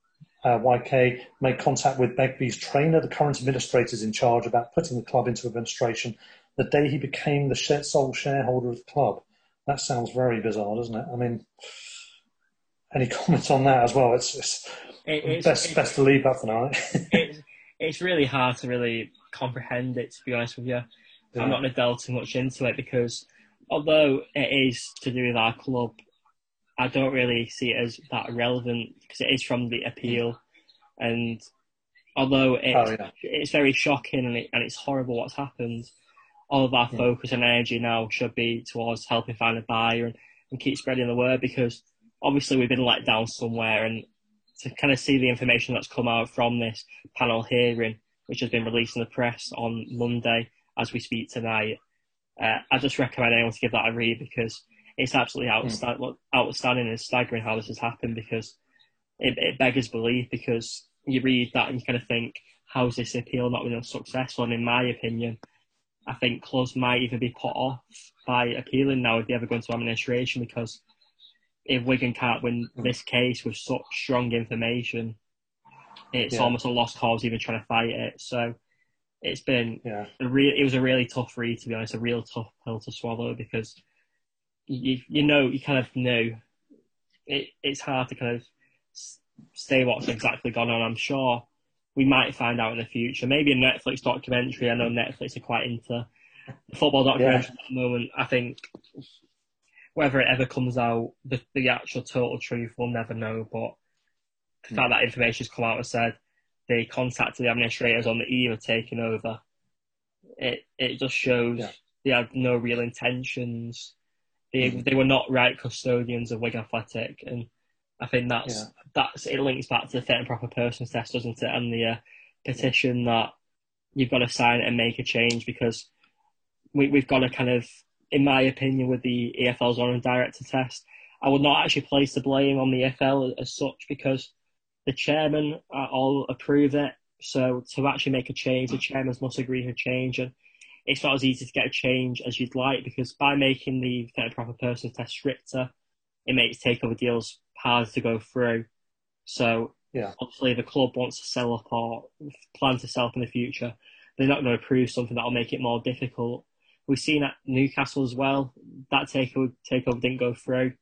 uh, YK made contact with Begbies Traynor, the current administrators in charge, about putting the club into administration the day he became the sole shareholder of the club. That sounds very bizarre, doesn't it? I mean, any comments on that as well? It's, it's, it's best it's, best to leave that for now. it's, it's really hard to really comprehend it, to be honest with you. Yeah. I'm not going to delve too much into it because although it is to do with our club, I don't really see it as that relevant because it is from the appeal, and although it, oh, yeah. it's very shocking and, it, and it's horrible what's happened, all of our yeah. focus and energy now should be towards helping find a buyer and, and keep spreading the word because obviously we've been let down somewhere and to kind of see the information that's come out from this panel hearing, which has been released in the press on Monday as we speak tonight, Uh, I just recommend anyone to give that a read because it's absolutely hmm. outstanding, mm. outstanding and staggering how this has happened because it, it beggars belief because you read that and you kind of think, how's this appeal not been successful? And in my opinion, I think clubs might even be put off by appealing now if they ever go into administration because if Wigan can't win hmm. this case with such strong information, it's yeah. almost a lost cause even trying to fight it. So it's been yeah. a real. It was a really tough read to be honest, a real tough pill to swallow because you you know you kind of know it. It's hard to kind of say what's exactly gone on. I'm sure we might find out in the future. Maybe a Netflix documentary. I know Netflix are quite into football documentaries yeah. at the moment. I think whether it ever comes out, the, the actual total truth, we'll never know. But the hmm. fact that information's come out and said they contacted the administrators on the eve of taking over, it it just shows yeah. they had no real intentions. They mm. they were not right custodians of Wigan Athletic, and I think that's yeah. that's it links back to the fit and proper persons test, doesn't it? And the uh, petition that you've got to sign and make a change because we we've got to kind of, in my opinion, with the EFL's on and director test, I would not actually place the blame on the EFL as such because the chairman uh, all approve it. So to actually make a change, the chairman must agree to change, and it's not as easy to get a change as you'd like because by making the fit and proper person test stricter, it makes takeover deals harder to go through. So yeah. obviously, the club wants to sell up or plan to sell up in the future. They're not going to approve something that will make it more difficult. We've seen at Newcastle as well. That takeover takeover didn't go through,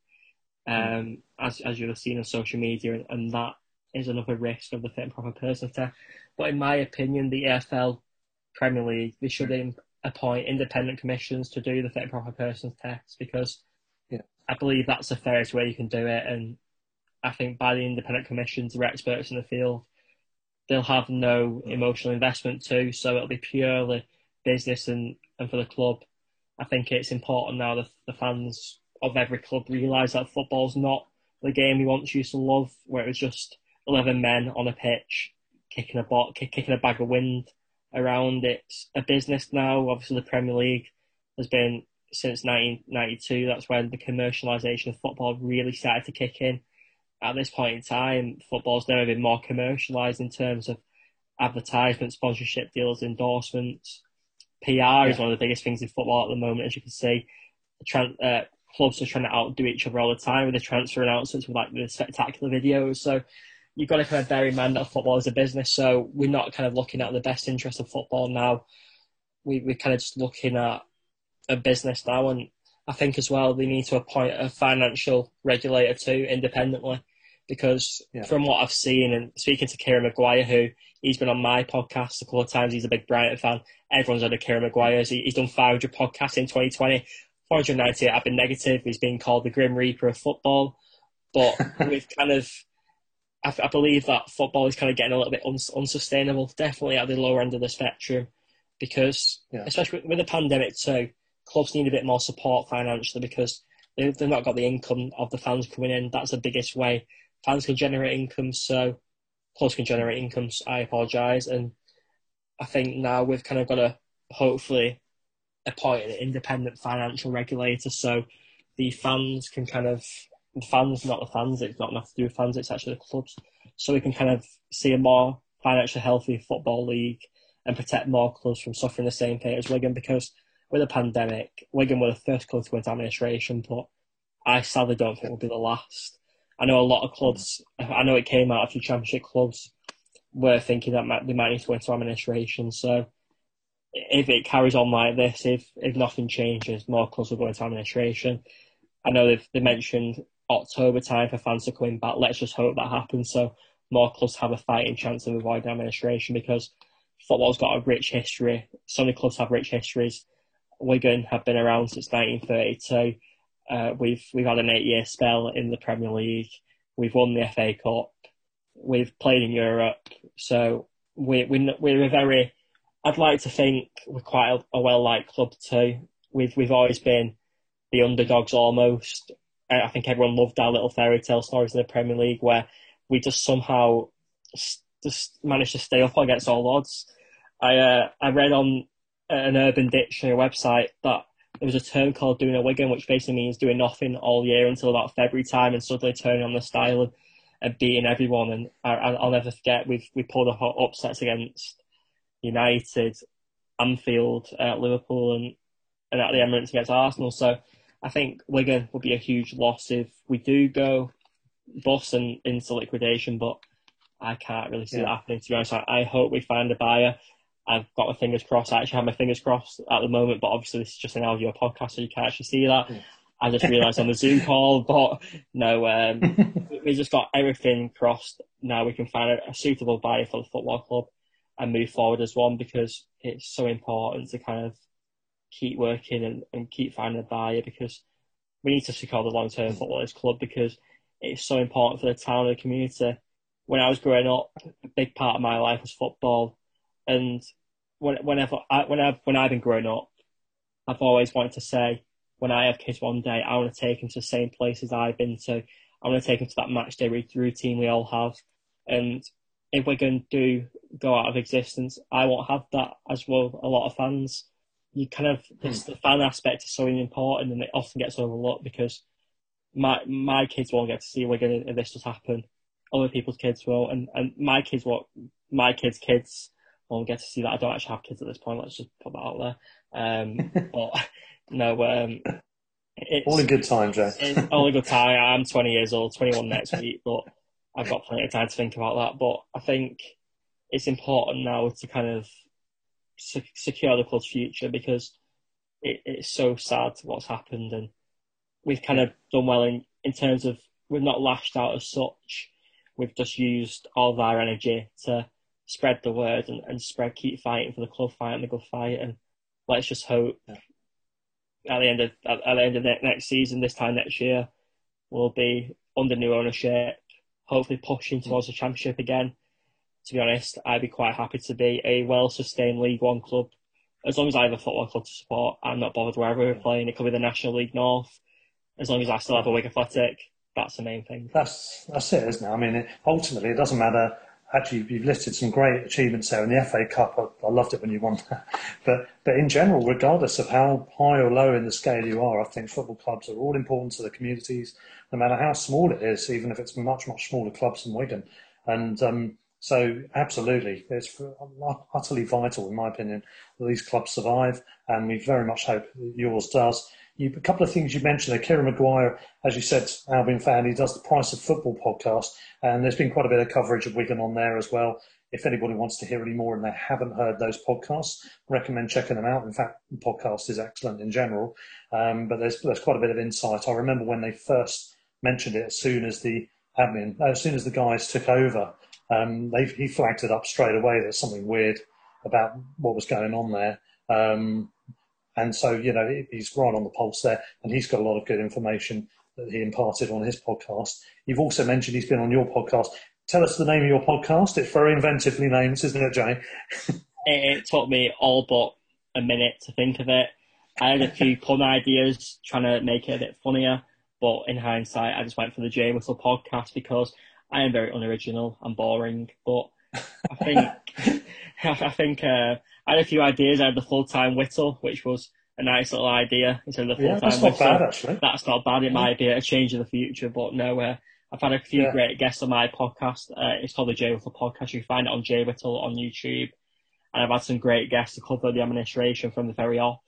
um, as as you've seen on social media, and, and that is another risk of the fit and proper person test. But in my opinion, the EFL Premier League they should appoint independent commissions to do the fit and proper person test because yeah. I believe that's the fairest way you can do it. And I think by the independent commissions, they're experts in the field. They'll have no mm-hmm. emotional investment too, so it'll be purely business and, and for the club. I think it's important now that the fans of every club realise that football's not the game we once used to love, where it was just 11 men on a pitch kicking a bot, kicking a bag of wind around. It's a business now. Obviously, the Premier League has been since 1992. That's when the commercialisation of football really started to kick in. At this point in time, football's never been more commercialised in terms of advertisement, sponsorship deals, endorsements. PR yeah. is one of the biggest things in football at the moment, as you can see. Uh, clubs are trying to outdo each other all the time with the transfer announcements, with like the spectacular videos. So you've got to kind of bear in mind that football is a business. So we're not kind of looking at the best interest of football now. We, we're kind of just looking at a business now. And I think as well, they need to appoint a financial regulator too, independently. Because yeah. from what I've seen and speaking to Kieran Maguire, who he's been on my podcast a couple of times, he's a big Brighton fan. Everyone's heard of Kieran Maguire. He's done 500 podcasts in 2020. 498 have been negative. He's been called the Grim Reaper of football. But we've kind of I, I, believe that football is kind of getting a little bit uns- unsustainable, definitely at the lower end of the spectrum, because yeah. especially with the pandemic too, clubs need a bit more support financially because they, they've not got the income of the fans coming in. That's the biggest way fans can generate income, so clubs can generate incomes. I apologise, and I think now we've kind of got to hopefully appoint an independent financial regulator so the fans can kind of the fans, not the fans. It's not enough to do with fans. It's actually the clubs. So we can kind of see a more financially healthy football league and protect more clubs from suffering the same fate as Wigan. Because with the pandemic, Wigan were the first club to go into administration, but I sadly don't think we'll be the last. I know a lot of clubs. I know it came out a few championship clubs were thinking that they might need to go into administration. So if it carries on like this, if if nothing changes, more clubs will go into administration. I know they've they mentioned October time for fans to come back. Let's just hope that happens so more clubs have a fighting chance of avoiding administration because football's got a rich history. So many clubs have rich histories. Wigan have been around since 1932. Uh, we've we've had an eight year spell in the Premier League. We've won the FA Cup. We've played in Europe. So we we we're a very. I'd like to think we're quite a, a well liked club too. We've we've always been the underdogs almost. I think everyone loved our little fairy tale stories in the Premier League where we just somehow just managed to stay up against all odds. I uh, I read on an Urban Dictionary website that there was a term called doing a Wigan, which basically means doing nothing all year until about February time and suddenly turning on the style and, and beating everyone. And I, will never forget we've we pulled hot upsets against United, Anfield, uh, Liverpool, and and at the Emirates against Arsenal. So I think Wigan would be a huge loss if we do go bust and into liquidation. But I can't really see yeah. that happening. To be honest, I, I hope we find a buyer. I've got my fingers crossed. I actually have my fingers crossed at the moment, but obviously this is just an audio podcast, so you can't actually see that. I just realised on the Zoom call, but no, um, we just got everything crossed. Now we can find a, a, suitable buyer for the football club and move forward as one because it's so important to kind of keep working and, and keep finding a buyer because we need to secure the long term football this club because it's so important for the town and the community. When I was growing up, a big part of my life was football and when, whenever I, when I've when I've been growing up, I've always wanted to say when I have kids one day, I want to take them to the same places I've been to. I want to take them to that match day routine we all have. And if we're going to do go out of existence, I won't have that as well. A lot of fans, you kind of hmm. the fan aspect is so important, and it often gets overlooked because my my kids won't get to see Wigan if this does happen. Other people's kids will, and and my kids won't. My kids' kids won't get to see that. I don't actually have kids at this point. Let's just put that out there. Um, but no, um, it's all in good time, Jay. it's all in good time. I'm 20 years old, 21 next week, but I've got plenty of time to think about that. But I think it's important now to kind of secure the club's future because it, it's so sad what's happened, and we've kind of done well in in terms of we've not lashed out as such. We've just used all of our energy to spread the word and, and spread, keep fighting for the club, fight fighting the good fight, and let's just hope yeah. at the end of at, at the end of next season, this time next year, we'll be under new ownership, hopefully pushing mm. towards the championship again. To be honest, I'd be quite happy to be a well-sustained League One club. As long as I have a football club to support, I'm not bothered wherever we're playing. It could be the National League North. As long as I still have a Wigan Athletic, that's the main thing. That's that's it, isn't it? I mean, it, ultimately, it doesn't matter actually you've listed some great achievements there in the FA Cup. I, I, loved it when you won that. But but in general, regardless of how high or low in the scale you are, I think football clubs are all important to the communities, no matter how small it is, even if it's much much smaller clubs than Wigan. And um, so absolutely, it's utterly vital, in my opinion, that these clubs survive, and we very much hope yours does. You, a couple of things you mentioned there. Kieran Maguire, as you said, Albion fan, he does the Price of Football podcast, and there's been quite a bit of coverage of Wigan on there as well. If anybody wants to hear any more and they haven't heard those podcasts, recommend checking them out. In fact, the podcast is excellent in general, um, but there's there's quite a bit of insight. I remember when they first mentioned it, as soon as the admin, as soon as the guys took over, um, they, he flagged it up straight away. There's something weird about what was going on there. Um, and so, you know, he's right on the pulse there, and he's got a lot of good information that he imparted on his podcast. You've also mentioned he's been on your podcast. Tell us the name of your podcast. It's very inventively named, isn't it, Jay? it, it took me all but a minute to think of it. I had a few pun ideas trying to make it a bit funnier, but in hindsight, I just went for the Jay Whittle podcast because I am very unoriginal and boring. But I think I think uh, I had a few ideas. I had the full time Whittle, which was a nice little idea instead of the full time. Yeah, that's not bad actually. That's not bad. It yeah. might be a change in the future, but no. Uh, I've had a few yeah. great guests on my podcast. Uh, it's called the Jay Whittle podcast. You can find it on Jay Whittle on YouTube. And I've had some great guests to cover the administration from the very off.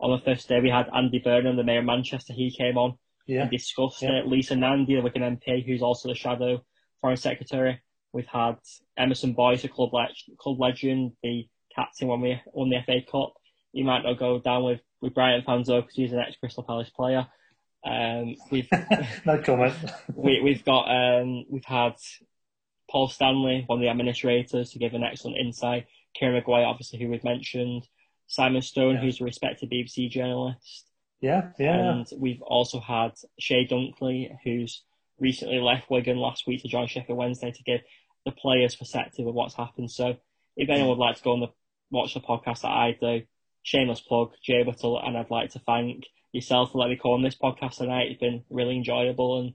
On the first day, we had Andy Burnham, the Mayor of Manchester. He came on yeah. and discussed yeah. it. Lisa Nandy, the Wigan MP, who's also the Shadow Foreign Secretary. We've had Emerson Boyce, a club, le- club legend, the captain when we won the FA Cup. He might not go down with, with Brighton fans though because he's an ex Crystal Palace player. Um, we've no comment. we, we've got um, we've had Paul Stanley, one of the administrators, to give an excellent insight. Kieran Maguire, obviously, who we've mentioned. Simon Stone, yeah. who's a respected BBC journalist. Yeah, yeah. And we've also had Chey Dunkley, who's recently left Wigan last week to join Sheffield Wednesday to give the players' perspective of what's happened. So if anyone would like to go and watch the podcast that I do, shameless plug, Jay Whittle, and I'd like to thank yourself for letting me come on this podcast tonight. It's been really enjoyable, and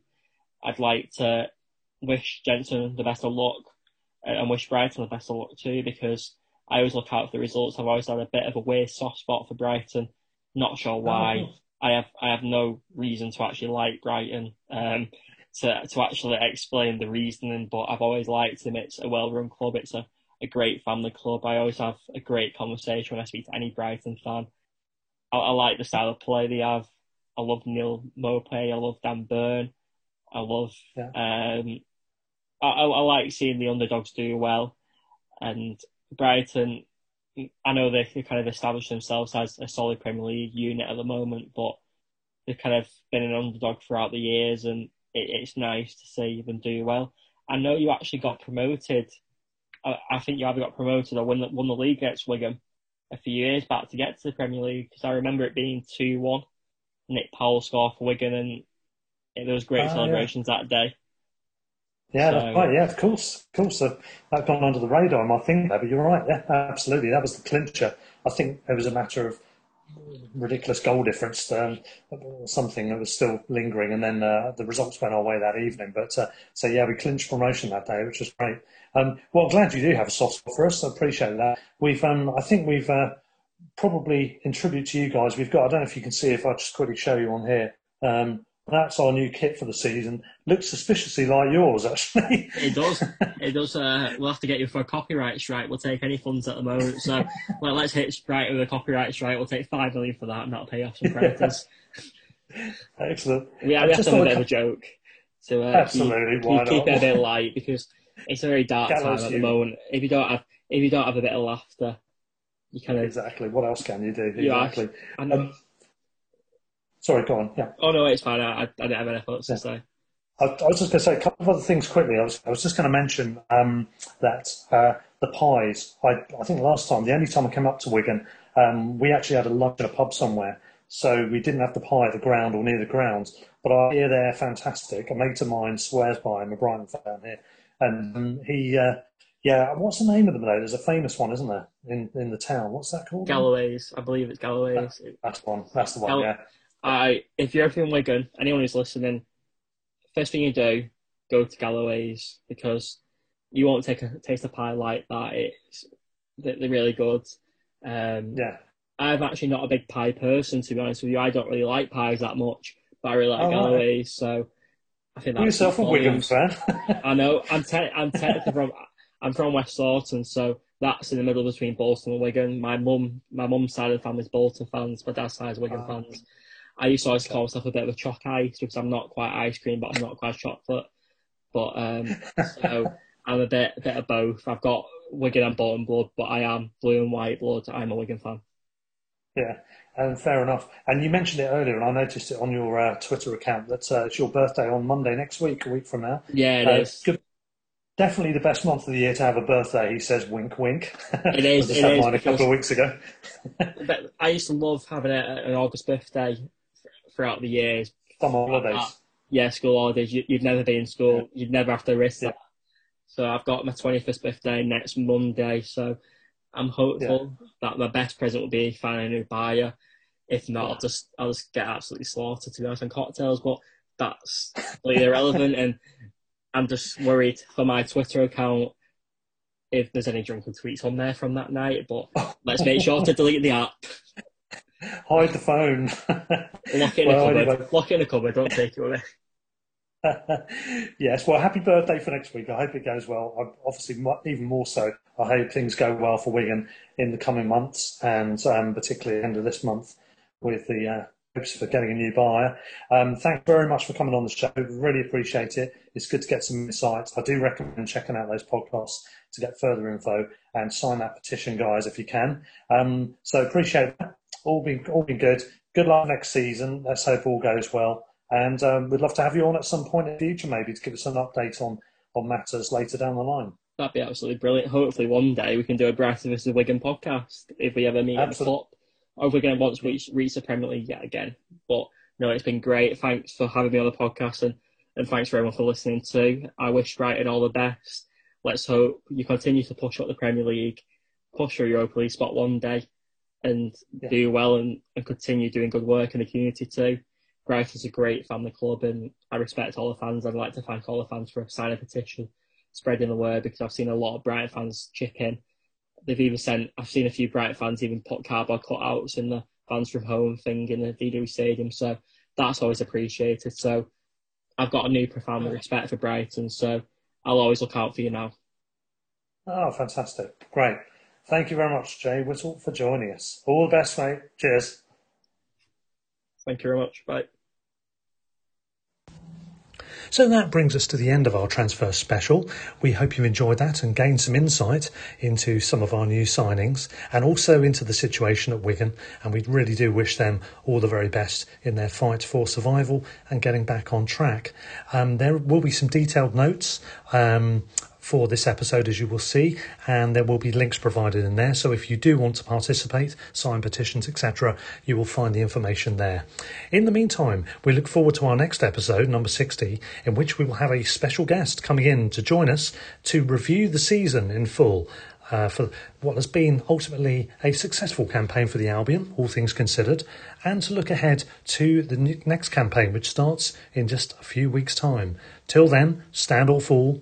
I'd like to wish Jensen the best of luck and wish Brighton the best of luck too, because I always look out for the results. I've always had a bit of a weird soft spot for Brighton, Not sure why. Oh. I have I have no reason to actually like Brighton. Um, to to actually explain the reasoning, but I've always liked him. It's a well run club. It's a, a great family club. I always have a great conversation when I speak to any Brighton fan. I, I like the style of play they have. I love Neal Maupay. I love Dan Burn. I love. Yeah. Um, I, I like seeing the underdogs do well, and Brighton. I know they kind of established themselves as a solid Premier League unit at the moment, but they've kind of been an underdog throughout the years, and it, it's nice to see them do well. I know you actually got promoted. I, I think you either got promoted or won the, won the league against Wigan a few years back to get to the Premier League because I remember it being 2 1. Nick Powell scored for Wigan and it, there was great uh, celebrations yeah. that day. Yeah, so, that's right. Yeah, of course, of course. Uh, that gone under the radar, I think, but you're right. Yeah, absolutely. That was the clincher. I think it was a matter of ridiculous goal difference, um, something that was still lingering, and then uh, the results went our way that evening. But uh, so yeah, we clinched promotion that day, which was great. Um, well, glad you do have a soft spot for us. I appreciate that. We've, um, I think we've uh, probably in tribute to you guys. We've got. I don't know if you can see if I just quickly show you on here. Um, that's our new kit for the season. Looks suspiciously like yours, actually. it does. It does. Uh, we'll have to get you for a copyright strike. We'll take any funds at the moment. So, well, let's hit strike with a copyright strike. We'll take five million for that, and that'll pay off some creditors. Excellent. Yeah, we have to have a bit of a joke. So uh, absolutely, keep, keep it a bit light because it's a very dark time at the moment. If you don't have if you don't have a bit of laughter, you kind of exactly. What else can you do? Exactly. You um, sorry, go on. Yeah. Oh no, it's fine. I, I didn't have any thoughts yeah. to say. I, I, was just going to say a couple of other things quickly. I was, I was just going to mention um, that uh, the pies. I, I think last time, the only time I came up to Wigan, um, we actually had a lunch at a pub somewhere, so we didn't have the pie at the ground or near the ground. But I hear they're fantastic. A mate of mine swears by them, a Brighton fan here, and um, he, uh, yeah, what's the name of them though? There's a famous one, isn't there, in in the town? What's that called? Galloway's, I believe it's Galloway's. That, that's one. That's the one. Gal- yeah. I, if you're ever in Wigan, anyone who's listening, first thing you do, go to Galloway's because you won't take a taste of pie like that. It's they're really good. Um, yeah. I'm actually not a big pie person, to be honest with you. I don't really like pies that much, but I really like oh, Galloway's. So I think that's yourself a Wigan fan. I know. I'm te- I'm technically from I'm from Westhoughton, so that's in the middle between Bolton and Wigan. My mum, my mum's side of the family is Bolton fans. My dad's side is Wigan oh. fans. I used to always call myself a bit of a chalk ice because I'm not quite ice cream, but I'm not quite chocolate. But um, so I'm a bit a bit of both. I've got Wigan and Bolton blood, but I am blue and white blood. I'm a Wigan fan. Yeah, and fair enough. And you mentioned it earlier, and I noticed it on your uh, Twitter account that uh, it's your birthday on Monday next week, a week from now. Yeah, it uh, is. Good. Definitely the best month of the year to have a birthday. He says, "Wink, wink." It is. I had mine a couple of weeks ago. I used to love having a, an August birthday throughout the years. Summer holidays. Uh, yeah, school holidays. You, would never be in school. Yeah. You'd never have to risk yeah. that. So I've got my 21st birthday next Monday. So I'm hopeful yeah. that my best present will be finding a new buyer. If not, I'll just I'll just get absolutely slaughtered to be honest on cocktails. But that's completely irrelevant, and I'm just worried for my Twitter account if there's any drunken tweets on there from that night. But let's make sure to delete the app. Hide the phone. Lock it in well, a cupboard. Anyway. Lock it in a cupboard. Don't take it away. yes, well, happy birthday for next week. I hope it goes well. I, obviously, even more so, I hope things go well for Wigan in the coming months, and um, particularly end of this month with the uh, hopes for getting a new buyer. Um, thanks very much for coming on the show. Really appreciate it. It's good to get some insights. I do recommend checking out those podcasts to get further info and sign that petition, guys, if you can. Um, so appreciate that all been all been good. Good luck next season. Let's hope all goes well. And um, we'd love to have you on at some point in the future, maybe to give us an update on on matters later down the line. That'd be absolutely brilliant. Hopefully, one day we can do a Brighton versus Wigan podcast if we ever meet at the top, or if we're going to once reach reach the Premier League yet again. But no, it's been great. Thanks for having me on the podcast, and and thanks for everyone for listening too. I wish Brighton all the best. Let's hope you continue to push up the Premier League, push for Europa League spot one day, and yeah. do well and, and continue doing good work in the community too. Brighton's a great family club and I respect all the fans. I'd like to thank all the fans for signing a petition, spreading the word because I've seen a lot of Brighton fans chip in. They've even sent, I've seen a few Brighton fans even put cardboard cutouts in the fans from home thing in the DW Stadium. So that's always appreciated. So I've got a new profound respect for Brighton. So I'll always look out for you now. Oh, fantastic. Great. Thank you very much, Jay Whittle, for joining us. All the best, mate. Cheers. Thank you very much. Bye. So that brings us to the end of our transfer special. We hope you've enjoyed that and gained some insight into some of our new signings and also into the situation at Wigan. And we really do wish them all the very best in their fight for survival and getting back on track. Um, there will be some detailed notes. Um, for this episode, as you will see, and there will be links provided in there. So if you do want to participate, sign petitions, etc., you will find the information there. In the meantime, we look forward to our next episode, number 60, in which we will have a special guest coming in to join us to review the season in full. Uh, for what has been ultimately a successful campaign for the Albion, all things considered, and to look ahead to the next campaign, which starts in just a few weeks' time. Till then, stand or fall